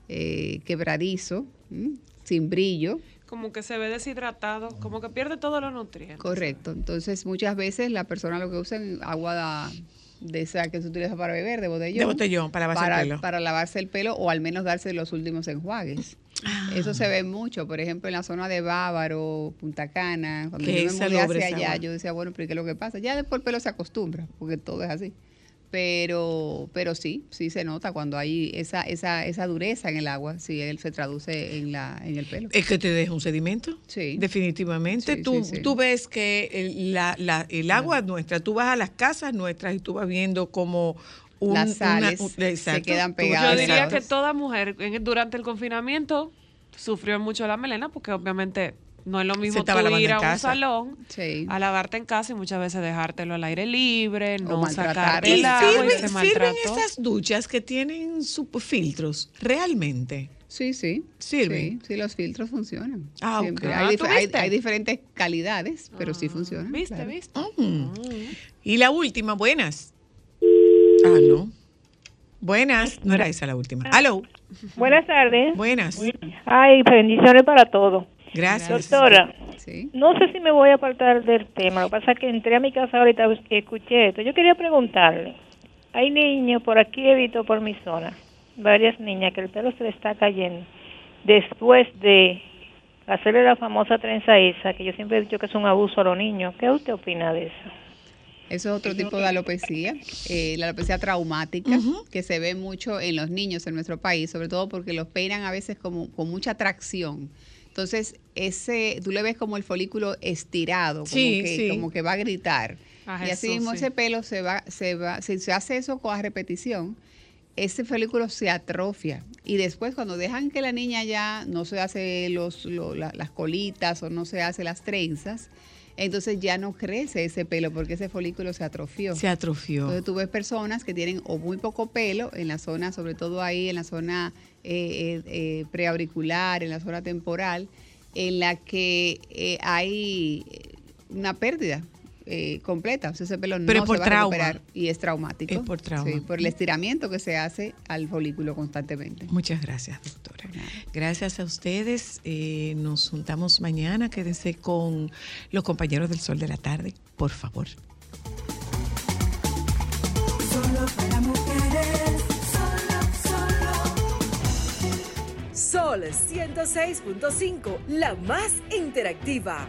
eh, quebradizo, ¿m? sin brillo. Como que se ve deshidratado, como que pierde todos los nutrientes. Correcto. Entonces, muchas veces la persona lo que usa es agua da- de esa que se utiliza para beber, de botellón. De botellón, para lavarse el para, pelo. para lavarse el pelo o al menos darse los últimos enjuagues. Ah. Eso se ve mucho, por ejemplo, en la zona de Bávaro, Punta Cana, cuando yo me mudé hacia allá, yo decía, bueno, pero ¿qué es lo que pasa? Ya después el pelo se acostumbra, porque todo es así. Pero, pero sí, sí se nota cuando hay esa, esa, esa dureza en el agua, sí, él se traduce en la, en el pelo. Es que te deja un sedimento. Sí. Definitivamente. Sí, tú, sí, sí. tú ves que el, la, la- el agua nuestra, tú vas a las casas nuestras y tú vas viendo como un, Las sales una- un- se quedan pegadas. Yo diría que toda mujer en- durante el confinamiento sufrió mucho la melena porque obviamente no es lo mismo tú ir a un casa. salón Sí. a lavarte en casa y muchas veces dejártelo al aire libre, no sacarte Y el agua y sirven, se sirven esas duchas que tienen sus filtros, realmente. Sí, sí. Sirven. Sí, sí, los filtros funcionan. Ah, Siempre. ok. Hay, Ah, dif- ¿tú hay- diferentes calidades, pero sí funcionan. ¿Viste, claro. viste? Mm. Y la última, buenas. Ah, no. Buenas. No era esa la última. Aló. Buenas tardes. Buenas. Ay, bendiciones para todos. Gracias. Doctora, Sí. no sé si me voy a apartar del tema. Lo que pasa es que entré a mi casa ahorita y escuché esto. Yo quería preguntarle. Hay niños, por aquí he visto por mi zona, varias niñas que el pelo se le está cayendo después de hacerle la famosa trenza esa, que yo siempre he dicho que es un abuso a los niños. ¿Qué usted opina de eso? Eso es otro tipo de alopecia, eh, la alopecia traumática, que se ve mucho en los niños en nuestro país, sobre todo porque los peinan a veces como con mucha tracción. Entonces, ese, tú le ves como el folículo estirado, como, Sí, que, sí. como que va a gritar. Ah, y así mismo sí. ese pelo se va, se va, si se hace eso con a repetición, ese folículo se atrofia. Y después cuando dejan que la niña ya no se hace los, lo- la- las colitas o no se hace las trenzas, entonces ya no crece ese pelo porque ese folículo se atrofió. Se atrofió. Entonces tú ves personas que tienen o muy poco pelo en la zona, sobre todo ahí en la zona eh, eh, eh, preauricular, en la zona temporal, en la que eh, hay una pérdida eh, completa. O sea, ese pelo Pero no es por se va a trauma. recuperar y es traumático. Es por trauma. Sí, por el estiramiento que se hace al folículo constantemente. Muchas gracias, doctora. Gracias a ustedes. Eh, nos juntamos mañana. Quédense con los compañeros del Sol de la Tarde, por favor. Solo para mujeres, solo, solo. Sol 106.5, la más interactiva.